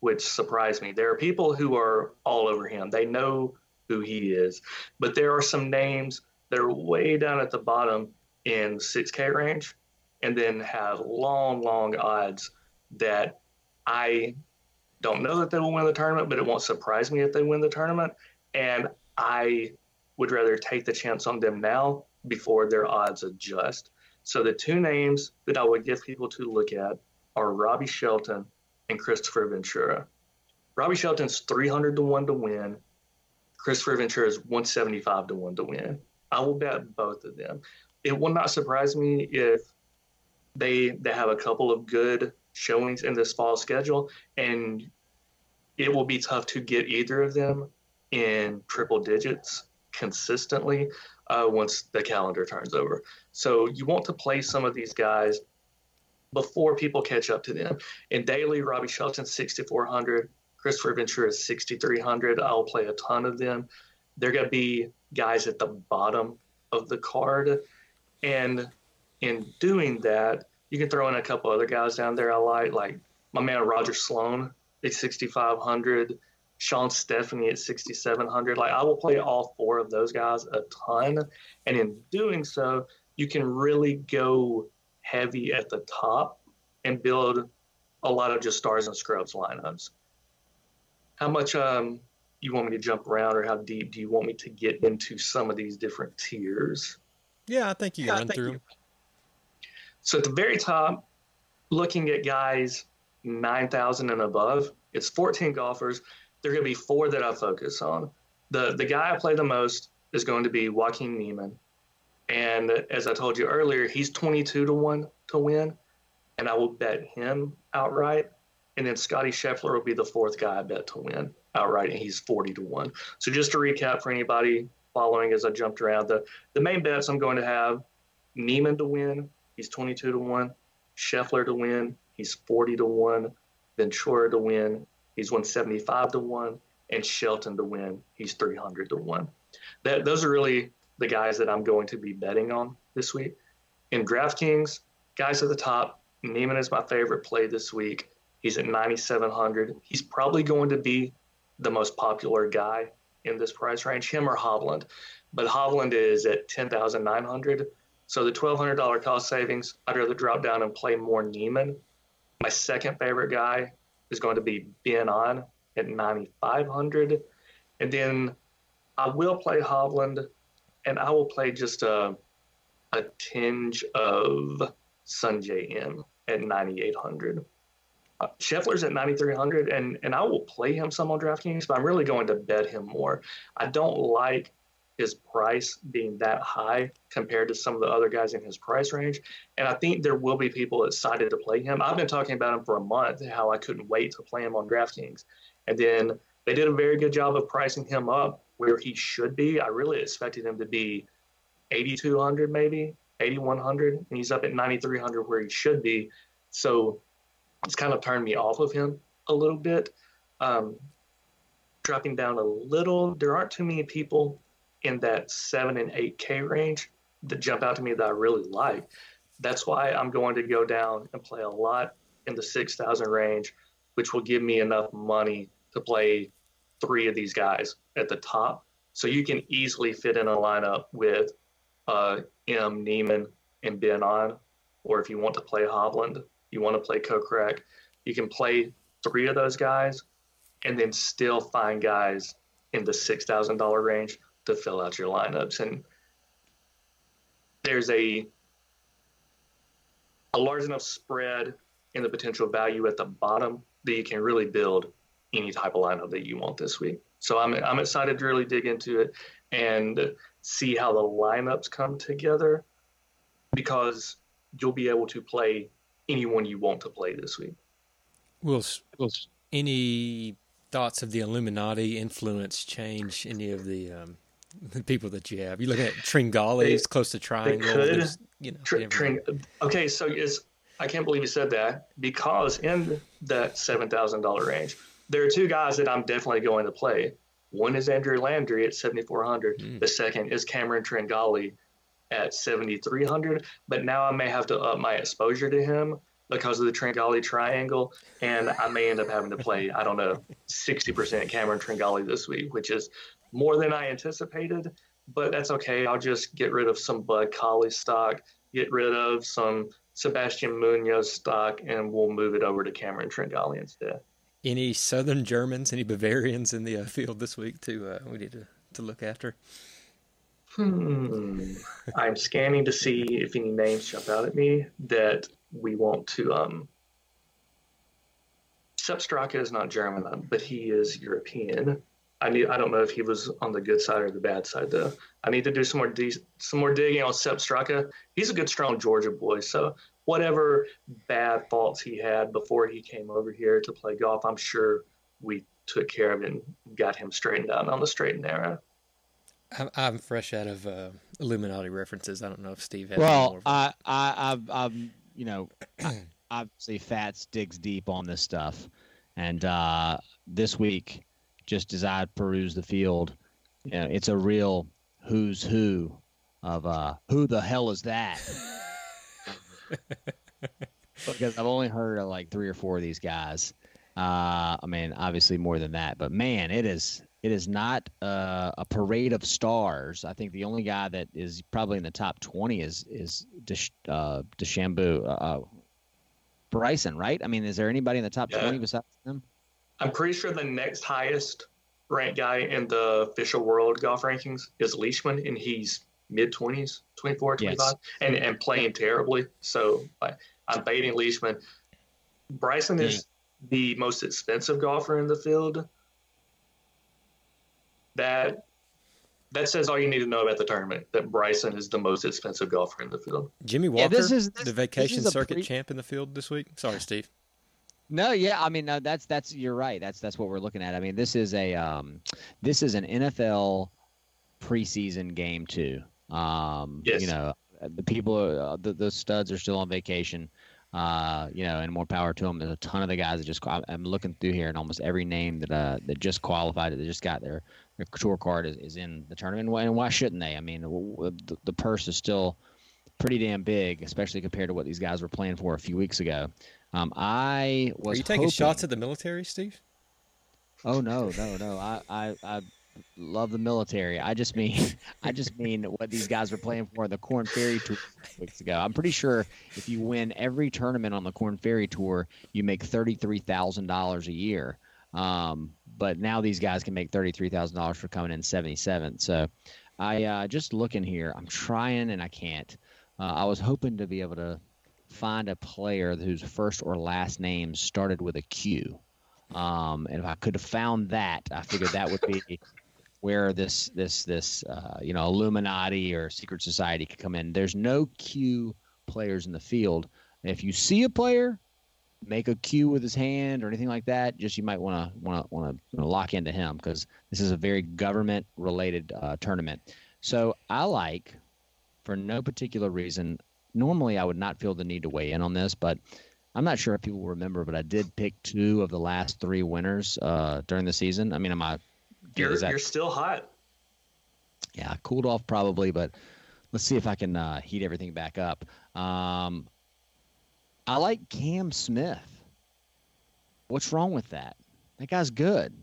Speaker 3: which surprised me. There are people who are all over him. They know who he is, but there are some names that are way down at the bottom in 6K range and then have long, long odds that I don't know that they will win the tournament, but it won't surprise me if they win the tournament. And I would rather take the chance on them now before their odds adjust. So the two names that I would give people to look at are Robbie Shelton and Kristoffer Ventura. Robbie Shelton's 300 to 1 to win. Kristoffer Ventura is 175 to 1 to win. I will bet both of them. It will not surprise me if they they have a couple of good showings in this fall schedule, and it will be tough to get either of them in triple digits consistently uh, once the calendar turns over. So you want to play some of these guys before people catch up to them. In daily, Robbie Shelton 6,400, Kristoffer Ventura is 6,300. I'll play a ton of them. They're going to be guys at the bottom of the card. And in doing that, you can throw in a couple other guys down there I like, like my man Roger Sloan at 6,500, Shawn Stefani at 6,700. Like I will play all four of those guys a ton. And in doing so, you can really go heavy at the top and build a lot of just stars and scrubs lineups. How much um, you want me to jump around, or how deep do you want me to get into some of these different tiers?
Speaker 1: Yeah, I think you can yeah, run through. You.
Speaker 3: So at the very top, looking at guys 9,000 and above, it's 14 golfers. There are going to be four that I focus on. The, the guy I play the most is going to be Joaquin Niemann. And as I told you earlier, he's 22 to 1 to win. And I will bet him outright. And then Scotty Scheffler will be the fourth guy I bet to win outright, and he's 40 to 1. So just to recap for anybody following as I jumped around, the, the main bets I'm going to have Niemann to win, he's 22 to 1. Scheffler to win, he's 40 to 1. Ventura to win, he's 175 to 1. And Shelton to win, he's 300 to 1. That, those are really the guys that I'm going to be betting on this week. In DraftKings, guys at the top, Niemann is my favorite play this week. He's at 9,700. He's probably going to be the most popular guy in this price range, him or Hovland. But Hovland is at 10,900. So the $1,200 cost savings, I'd rather drop down and play more Niemann. My second favorite guy is going to be Ben An at 9,500. And then I will play Hovland and I will play just a, a tinge of Sungjae Im at 9,800. Uh, Scheffler's at 9,300, and, and I will play him some on DraftKings, but I'm really going to bet him more. I don't like his price being that high compared to some of the other guys in his price range. And I think there will be people excited to play him. I've been talking about him for a month, how I couldn't wait to play him on DraftKings. And then they did a very good job of pricing him up where he should be. I really expected him to be 8,200, maybe 8,100, and he's up at 9,300 where he should be. So it's kind of turned me off of him a little bit. Um, dropping down a little, there aren't too many people in that seven and 8K range that jump out to me that I really like. That's why I'm going to go down and play a lot in the 6,000 range, which will give me enough money to play three of these guys at the top. So you can easily fit in a lineup with uh, M. Niemann and Ben An, or if you want to play Hovland, you want to play Kokrak, you can play three of those guys and then still find guys in the $6,000 range to fill out your lineups. And there's a a large enough spread in the potential value at the bottom that you can really build any type of lineup that you want this week. So I'm I'm excited to really dig into it and see how the lineups come together because you'll be able to play anyone you want to play this week.
Speaker 1: Will will any thoughts of the Illuminati influence change any of the um, [laughs] the people that you have? You look at Tringale, it's close to Triangle.
Speaker 3: could.
Speaker 1: You know,
Speaker 3: Tr-
Speaker 1: you never know.
Speaker 3: Tring- okay, so is I can't believe you said that because in that seven thousand dollar range, there are two guys that I'm definitely going to play. One is Andrew Landry at seventy four hundred.
Speaker 1: Mm.
Speaker 3: The second is Cameron Tringale at seventy three hundred. But now I may have to up my exposure to him because of the Tringale triangle, and I may end up having to play I don't know sixty percent Cameron Tringale this week, which is more than I anticipated. But that's okay. I'll just get rid of some Bud Cauley stock, get rid of some Sebastian Munoz stock, and we'll move it over to Cameron Tringale instead.
Speaker 1: Any Southern Germans, any Bavarians in the uh, field this week to uh, we need to, to look after?
Speaker 3: Hmm. I'm scanning to see if any names jump out at me that we want to. Um, Sepp is not German, but he is European. I need. I don't know if he was on the good side or the bad side though. I need to do some more de- some more digging on Sepp Straka. He's a good, strong Georgia boy. So whatever bad faults he had before he came over here to play golf, I'm sure we took care of him and got him straightened out on the straight and narrow.
Speaker 1: I'm, I'm fresh out of uh, Illuminati references. I don't know if Steve has any
Speaker 2: Well,
Speaker 1: more.
Speaker 2: I, I, I've, I've, you know, [clears throat] obviously Fats digs deep on this stuff, and uh, this week, just as I peruse the field, you know, it's a real who's who of uh, who the hell is that? [laughs] because I've only heard of like three or four of these guys. Uh, I mean, obviously more than that, but man, it is it is not uh, a parade of stars. I think the only guy that is probably in the top twenty is is Desh, uh, DeChambeau, uh, Bryson, right? I mean, is there anybody in the top
Speaker 3: Yeah.
Speaker 2: twenty besides him?
Speaker 3: I'm pretty sure the next highest ranked guy in the official world golf rankings is Leishman, and he's mid 20s, 24,
Speaker 2: Yes.
Speaker 3: 25, and, and playing terribly. So I, I'm baiting Leishman. Bryson is the most expensive golfer in the field. That that says all you need to know about the tournament. That Bryson is the most expensive golfer in the field.
Speaker 1: Jimmy Walker,
Speaker 2: Yeah, this is- this-
Speaker 1: the vacation
Speaker 2: is
Speaker 1: circuit
Speaker 2: pre-
Speaker 1: champ in the field this week. Sorry, Steve.
Speaker 2: No, yeah, I mean no, that's that's you're right. That's that's what we're looking at. I mean, this is a um, this is an NFL preseason game too. Um,
Speaker 3: Yes.
Speaker 2: You know, the people, uh, the the studs are still on vacation. Uh, you know, and more power to them. There's a ton of the guys that just I'm- I'm looking through here, and almost every name that uh that just qualified, that just got their their tour card is, is in the tournament. And why shouldn't they? I mean, w- w- the, the purse is still pretty damn big, especially compared to what these guys were playing for a few weeks ago. Um, I was
Speaker 1: Are you taking
Speaker 2: hoping-
Speaker 1: shots at the military, Steve?
Speaker 2: Oh no, no, no. I, I, I love the military. I just mean, [laughs] I just mean what these guys were playing for the Korn Ferry Tour weeks ago. I'm pretty sure if you win every tournament on the Korn Ferry Tour, you make thirty three thousand dollars a year. Um, but now these guys can make thirty three thousand dollars for coming in seventy seven. So, I uh, just looking here. I'm trying and I can't. Uh, I was hoping to be able to find a player whose first or last name started with a Q. Um, and if I could have found that, I figured that would be [laughs] where this this this uh, you know Illuminati or secret society could come in. There's no Q players in the field. If you see a player make a Q with his hand or anything like that, just you might want to want to want to lock into him because this is a very government related uh, tournament. So I like, for no particular reason, normally I would not feel the need to weigh in on this, but I'm not sure if people remember, but I did pick two of the last three winners uh, during the season. I mean, am I?
Speaker 3: You're
Speaker 2: that-
Speaker 3: you're still hot.
Speaker 2: yeah, cooled off probably, but let's see if I can uh, heat everything back up. Um, I like Cam Smith. What's wrong with that? That guy's good,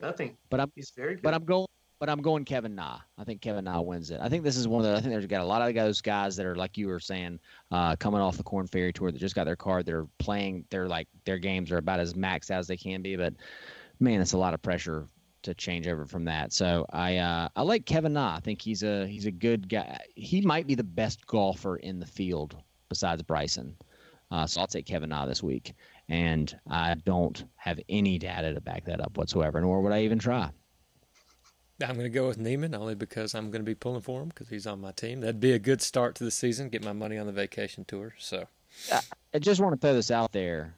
Speaker 3: Nothing.
Speaker 2: but I'm
Speaker 3: He's very good.
Speaker 2: but I'm going. But I'm going Kevin Na. I think Kevin Na wins it. I think this is one of the. I think there's got a lot of those guys that are like you were saying, uh, coming off the Korn Ferry Tour that just got their card. They're playing. They're like their games are about as maxed as they can be. But man, it's a lot of pressure to change over from that. So I uh, I like Kevin Na. I think he's a he's a good guy. He might be the best golfer in the field besides Bryson. Uh, so I'll take Kevin Na this week, and I don't have any data to back that up whatsoever, nor would I even try.
Speaker 1: I'm going to go with Niemann only because I'm going to be pulling for him because he's on my team. That'd be a good start to the season. Get my money on the vacation tour. So
Speaker 2: I just want to throw this out there.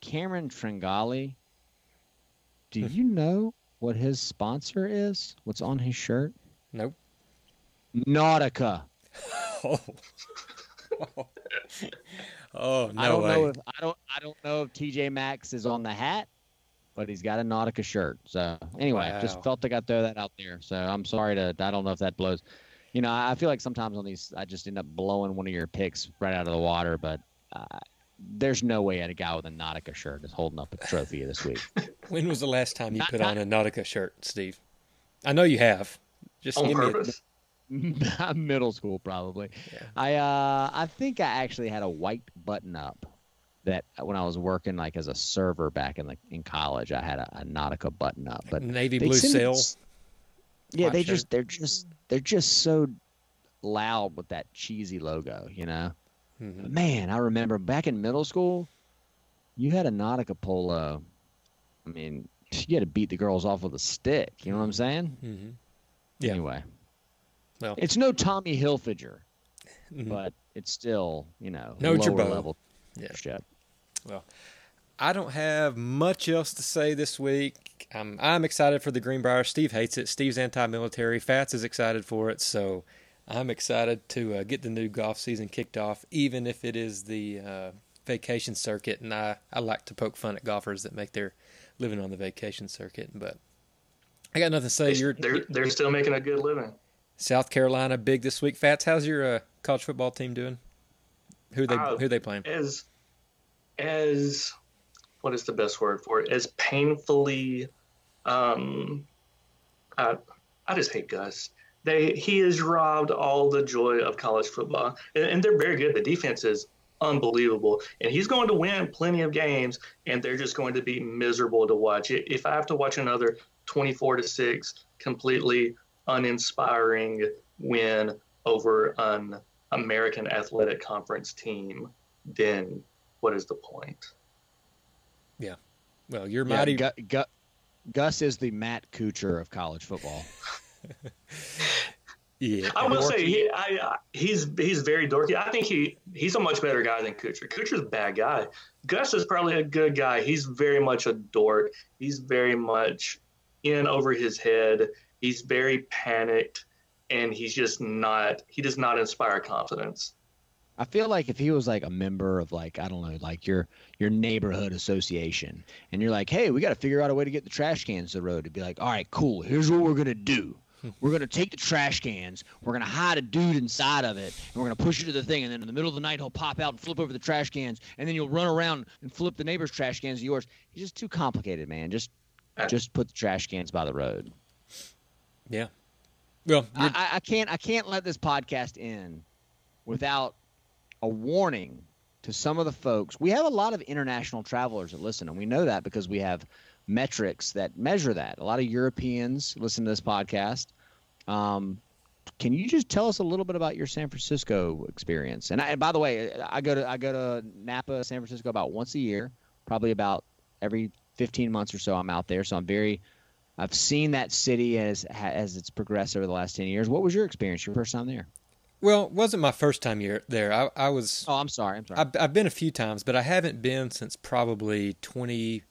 Speaker 2: Cameron Tringale Do you know what his sponsor is? What's on his shirt?
Speaker 1: Nope.
Speaker 2: Nautica. [laughs]
Speaker 1: Oh. oh no
Speaker 2: I don't
Speaker 1: way.
Speaker 2: know if I don't I don't know if TJ Maxx is on the hat, but he's got a Nautica shirt. So anyway,
Speaker 1: Wow.
Speaker 2: just felt like I throw that out there. So I'm sorry to I don't know if that blows. You know, I feel like sometimes on these I just end up blowing one of your picks right out of the water, but uh, there's no way a guy with a Nautica shirt is holding up a trophy this week. [laughs]
Speaker 1: when was the last time you
Speaker 2: Not-
Speaker 1: put
Speaker 2: not-
Speaker 1: on a Nautica shirt, Steve? I know you have. Just
Speaker 3: On
Speaker 1: give me a,
Speaker 3: purpose. [laughs]
Speaker 2: Middle school, probably.
Speaker 1: Yeah.
Speaker 2: I uh, I think I actually had a white button up that when I was working like as a server back in like in college, I had a, a Nautica button up. But
Speaker 1: navy blue
Speaker 2: send
Speaker 1: sail.
Speaker 2: Yeah, they
Speaker 1: shirt.
Speaker 2: just they're just they're just so loud with that cheesy logo, you know.
Speaker 1: Mhm.
Speaker 2: Man, I remember back in middle school, you had a Nautica polo. I mean, [laughs] you had to beat the girls off with a stick. You know what I'm saying?
Speaker 1: Mhm. Yeah.
Speaker 2: Anyway,
Speaker 1: Well,
Speaker 2: it's no Tommy Hilfiger,
Speaker 1: mhm.
Speaker 2: but it's still you know
Speaker 1: No
Speaker 2: lower
Speaker 1: Jabot.
Speaker 2: level
Speaker 1: Yeah.
Speaker 2: shit.
Speaker 1: I don't have much else to say this week. I'm I'm excited for the Greenbrier. Steve hates it. Steve's anti-military. Fats is excited for it. So I'm excited to uh, get the new golf season kicked off, even if it is the uh, vacation circuit. And I, I like to poke fun at golfers that make their living on the vacation circuit. But I got nothing to say. You're
Speaker 3: They're they're still making a good living.
Speaker 1: South Carolina big this week. Fats, how's your uh, college football team doing? Who they
Speaker 3: Uh,
Speaker 1: who they playing?
Speaker 3: As as what is the best word for it? As painfully, um, I I just hate Gus. They he has robbed all the joy of college football, and, and they're very good. The defense is unbelievable, and he's going to win plenty of games, and they're just going to be miserable to watch. If I have to watch another twenty-four to six, completely uninspiring win over an American Athletic Conference team, then what is the point? Yeah.
Speaker 1: Well, you're
Speaker 2: Yeah,
Speaker 1: mighty.
Speaker 2: Gu- Gu- Gus is the Matt Kuchar of college football. [laughs] [laughs]
Speaker 1: yeah,
Speaker 3: I will say he, I, I, he's he's very dorky. I think he he's a much better guy than Kuchar. Kuchar's a bad guy. Gus is probably a good guy. He's very much a dork. He's very much in over his head. He's very panicked, and he's just not. He does not inspire confidence.
Speaker 2: I feel like if he was like a member of like I don't know, like your your neighborhood association, and you're like, hey, we got to figure out a way to get the trash cans to the road. To be like, all right, cool. Here's what we're gonna do. We're gonna take the trash cans. We're gonna hide a dude inside of it, and we're gonna push it to the thing. And then in the middle of the night, he'll pop out and flip over the trash cans, and then you'll run around and flip the neighbor's trash cans to yours. He's just too complicated, man. Just just put the trash cans by the road.
Speaker 1: yeah. Well,
Speaker 2: I, I, I can't I can't let this podcast end without a warning to some of the folks. We have a lot of international travelers that listen, and we know that because we have metrics that measure that. A lot of Europeans listen to this podcast. Um, can you just tell us a little bit about your San Francisco experience? And, I, and by the way, I go to I go to Napa, San Francisco about once a year, probably about every 15 months or so. I'm out there, so I'm very I've seen that city as as it's progressed over the last 10 years. What was your experience? Your first time there?
Speaker 1: well, it wasn't my first time here, there. I, I was.
Speaker 2: Oh, I'm sorry. I'm sorry.
Speaker 1: I've, I've been a few times, but I haven't been since probably 20,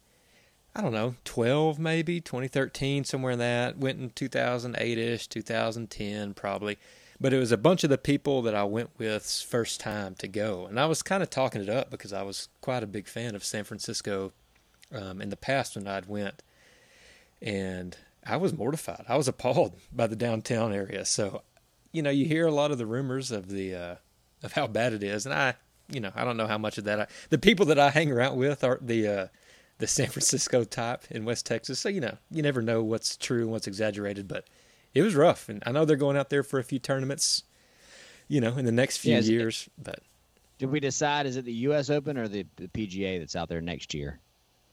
Speaker 1: I don't know, 12 maybe, 2013, somewhere in that. Went in 2008 ish, 2010 probably. But it was a bunch of the people that I went with first time to go. And I was kind of talking it up because I was quite a big fan of San Francisco um, in the past when I'd went. And I was mortified. I was appalled [laughs] by the downtown area. So, you know, you hear a lot of the rumors of the uh, of how bad it is, and I, you know, I don't know how much of that. I, the people that I hang around with are the uh, the San Francisco type in West Texas, so you know, you never know what's true and what's exaggerated. But it was rough, and I know they're going out there for a few tournaments, you know, in the next few
Speaker 2: Yeah, is it-
Speaker 1: years. But
Speaker 2: Did we decide is it the U.S. Open or the, the PGA that's out there next year?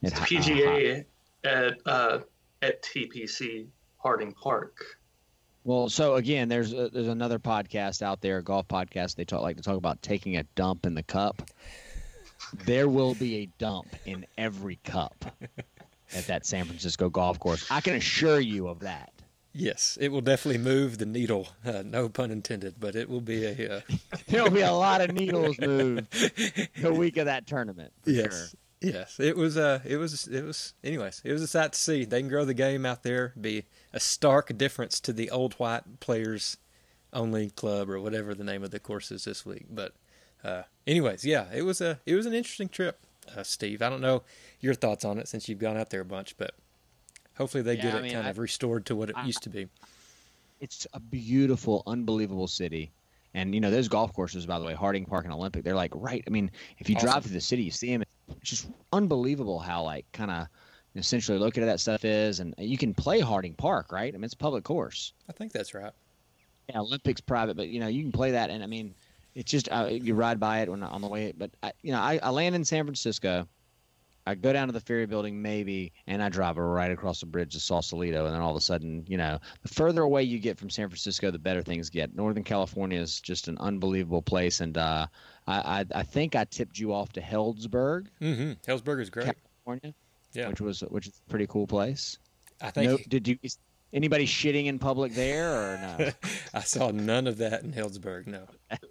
Speaker 3: It's the
Speaker 2: Hi- uh,
Speaker 3: PGA at uh, at TPC Harding Park.
Speaker 2: Well, so again, there's a, there's another podcast out there, a golf podcast. They talk like to talk about taking a dump in the cup. There will be a dump in every cup at that San Francisco golf course. I can assure you of that.
Speaker 1: yes, it will definitely move the needle. Uh, no pun intended, but it will be a uh, [laughs]
Speaker 2: There'll be a lot of needles [laughs] moved the week of that tournament. For
Speaker 1: yes,
Speaker 2: sure.
Speaker 1: Yes, it was. Uh, it was. It was. Anyways, it was a sight to see. They can grow the game out there. Be a stark difference to the old white players only club or whatever the name of the course is this week. But, uh, anyways, yeah, it was a. It was an interesting trip, uh, Steve. I don't know your thoughts on it since you've gone out there a bunch, but hopefully they
Speaker 2: Yeah,
Speaker 1: get
Speaker 2: I
Speaker 1: it
Speaker 2: mean,
Speaker 1: kind
Speaker 2: I-
Speaker 1: of restored to what it
Speaker 2: I-
Speaker 1: used to be.
Speaker 2: It's a beautiful, unbelievable city. And you know those golf courses, by the way, Harding Park and Olympic, they're like right. I mean, if you
Speaker 1: Awesome.
Speaker 2: drive through the city, you see them. It's just unbelievable how like kind of essentially located that stuff is, and you can play Harding Park, right? I mean, it's a public course.
Speaker 1: I think that's right.
Speaker 2: Yeah, Olympics private, but you know you can play that, and I mean, it's just uh, you ride by it when on the way. But I, you know, I, I land in San Francisco, I go down to the ferry building maybe, and I drive right across the bridge to Sausalito, and then all of a sudden, you know, the further away you get from San Francisco, the better things get. Northern California is just an unbelievable place, and uh, I, I I think I tipped you off to Healdsburg,
Speaker 1: Mm-hmm. Healdsburg is great.
Speaker 2: California,
Speaker 1: Yeah.
Speaker 2: which was which is a pretty cool place.
Speaker 1: I think
Speaker 2: No, did you? Is anybody shitting in public there or no? [laughs]
Speaker 1: I saw none of that in Healdsburg. No,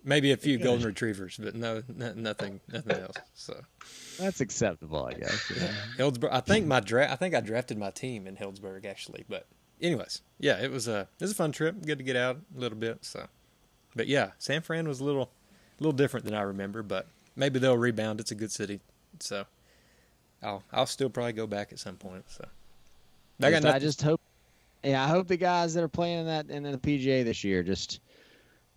Speaker 1: maybe a few golden retrievers, but no, no nothing, nothing else. So
Speaker 2: That's acceptable, I guess. yeah.
Speaker 1: Healdsburg. I think my draft. I think I drafted my team in Healdsburg actually. But anyways, yeah, it was a it was a fun trip. Good to get out a little bit. So, but yeah, San Fran was a little a little different than I remember. But maybe they'll rebound. It's a good city. So I'll I'll still probably go back at some point. So I
Speaker 2: I just hope. Yeah, I hope the guys that are playing in that in the PGA this year just,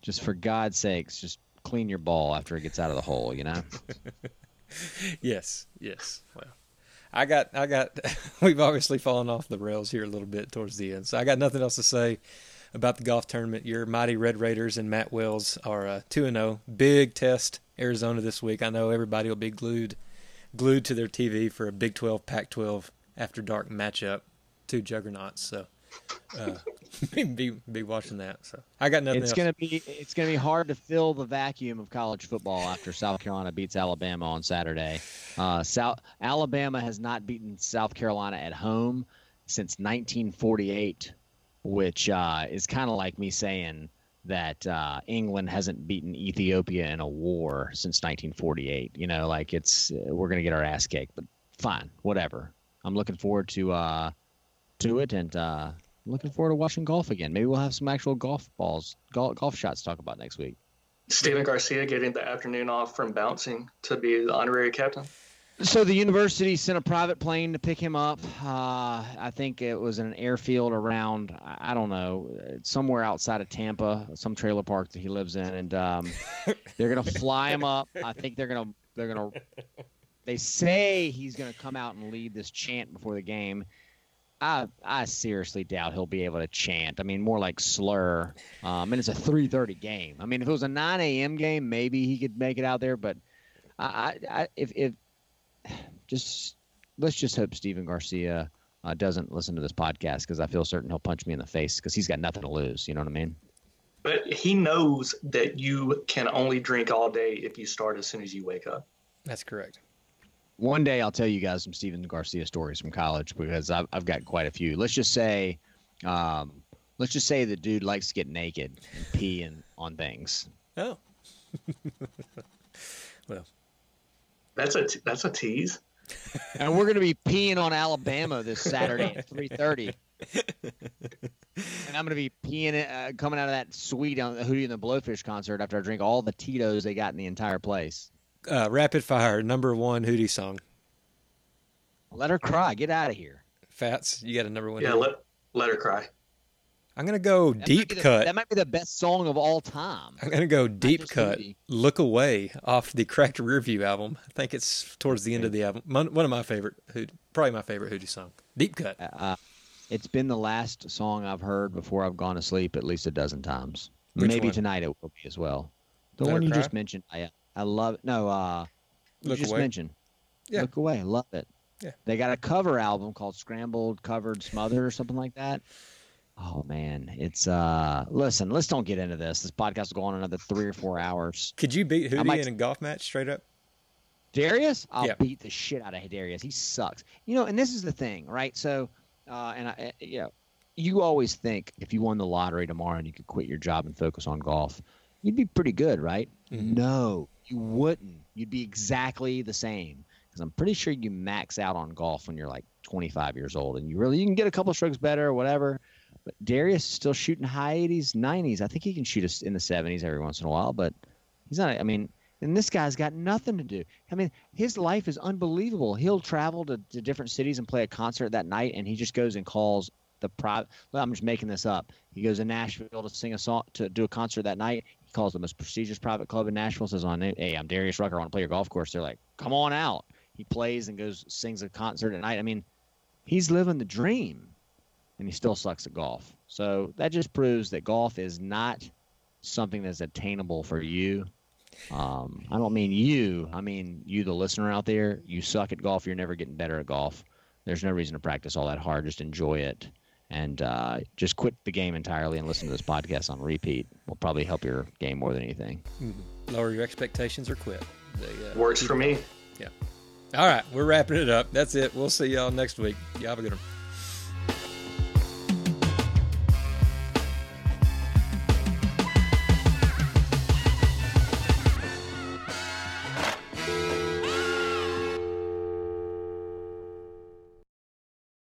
Speaker 2: just for God's sakes, just clean your ball after it gets out of the hole. You know. [laughs]
Speaker 1: Yes, yes. Well, I got, I got. [laughs] we've obviously fallen off the rails here a little bit towards the end, so I got nothing else to say about the golf tournament. Your mighty Red Raiders and Matt Wells are uh, two and zero. Big test Arizona this week. I know everybody will be glued, glued to their TV for a Big Twelve, Pac twelve after dark matchup. Two juggernauts. So. Uh, [laughs] be be watching that. So I got nothing
Speaker 2: It's
Speaker 1: else.
Speaker 2: gonna be it's gonna be hard to fill the vacuum of college football after South Carolina beats Alabama on Saturday. Uh, South Alabama has not beaten South Carolina at home since 1948, which uh, is kind of like me saying that uh, England hasn't beaten Ethiopia in a war since 1948. You know, like it's we're gonna get our ass kicked, but fine, whatever. I'm looking forward to uh, to it and. Uh, looking forward to watching golf again. Maybe we'll have some actual golf balls, golf, golf shots to talk about next week.
Speaker 3: Stephen Garcia getting the afternoon off from bouncing to be the honorary captain.
Speaker 2: So the university sent a private plane to pick him up. Uh, I think it was in an airfield around, I I don't know, somewhere outside of Tampa, some trailer park that he lives in, and um, [laughs] they're gonna fly him up. I think they're gonna they're gonna. They say he's gonna come out and lead this chant before the game. I I seriously doubt he'll be able to chant. I mean, more like slur. Um, and it's a 3:30 game. I mean, if it was a 9 a.m. game, maybe he could make it out there. But I, I, I if if just let's just hope Stephen Garcia uh, doesn't listen to this podcast because I feel certain he'll punch me in the face because he's got nothing to lose. You know what I mean?
Speaker 3: But he knows that you can only drink all day if you start as soon as you wake up.
Speaker 1: That's correct.
Speaker 2: One day I'll tell you guys some Stephen Garcia stories from college because I've, I've got quite a few. Let's just say, um, let's just say the dude likes to get naked and pee and on things.
Speaker 1: Oh. [laughs] well,
Speaker 3: That's a t- that's a tease. [laughs]
Speaker 2: And we're gonna be peeing on Alabama this Saturday at three thirty. And I'm gonna be peeing uh, coming out of that suite on the Hootie and the Blowfish concert after I drink all the Tito's they got in the entire place.
Speaker 1: Uh, rapid fire number one Hootie song.
Speaker 2: Let her cry. Get out of here.
Speaker 1: Fats, you got a number one.
Speaker 3: Yeah, let let her cry.
Speaker 1: I'm gonna go
Speaker 2: That
Speaker 1: deep
Speaker 2: the-
Speaker 1: cut.
Speaker 2: That might be the best song of all time.
Speaker 1: I'm gonna go deep cut.
Speaker 2: Hootie.
Speaker 1: Look away off the Cracked Rearview album. I think it's towards the end of the album. One one of my favorite, Hoot- probably my favorite Hootie song. Deep cut.
Speaker 2: Uh, it's been the last song I've heard before I've gone to sleep at least a dozen times.
Speaker 1: Which
Speaker 2: Maybe
Speaker 1: one?
Speaker 2: tonight it will be as well. The
Speaker 1: Let
Speaker 2: one you
Speaker 1: Cry?
Speaker 2: just mentioned. I I love it. No, uh, you just
Speaker 1: Away?
Speaker 2: mentioned.
Speaker 1: Yeah.
Speaker 2: Look away. I love it.
Speaker 1: Yeah.
Speaker 2: They got a cover album called Scrambled, Covered, Smothered, or something like that. Oh man, it's uh. Listen, let's don't get into this. This podcast will go on another three or four hours.
Speaker 1: Could you beat Hootie
Speaker 2: might-
Speaker 1: in a golf match straight up?
Speaker 2: Darius, I'll
Speaker 1: Yeah.
Speaker 2: beat the shit out of Darius. He sucks. You know, and this is the thing, right? So, uh, and I, you know, you always think if you won the lottery tomorrow and you could quit your job and focus on golf, you'd be pretty good, right?
Speaker 1: Mhm.
Speaker 2: No, you wouldn't. You'd be exactly the same because I'm pretty sure you max out on golf when you're like 25 years old, and you really you can get a couple strokes better or whatever. But Darius is still shooting high 80s, 90s. I think he can shoot us in the 70s every once in a while, but he's not. I mean, and this guy's got nothing to do. I mean, his life is unbelievable. He'll travel to, to different cities and play a concert that night, and he just goes and calls the private. Well, I'm just making this up. He goes to Nashville to sing a song to do a concert that night. Calls the most prestigious private club in Nashville. Says on, "Hey, I'm Darius Rucker. I want to play your golf course." They're like, "Come on out." He plays and goes sings a concert at night. I mean, he's living the dream, and he still sucks at golf. So that just proves that golf is not something that's attainable for you. Um, I don't mean you. I mean you, the listener out there. You suck at golf. You're never getting better at golf. There's no reason to practice all that hard. Just enjoy it and uh, just quit the game entirely and listen to this podcast on repeat. Will probably help your game more than anything.
Speaker 1: Mm-hmm. Lower your expectations or quit.
Speaker 3: They, uh, Works for me.
Speaker 1: Yeah. All right, we're wrapping it up. That's it. We'll see y'all next week. Y'all have a good one.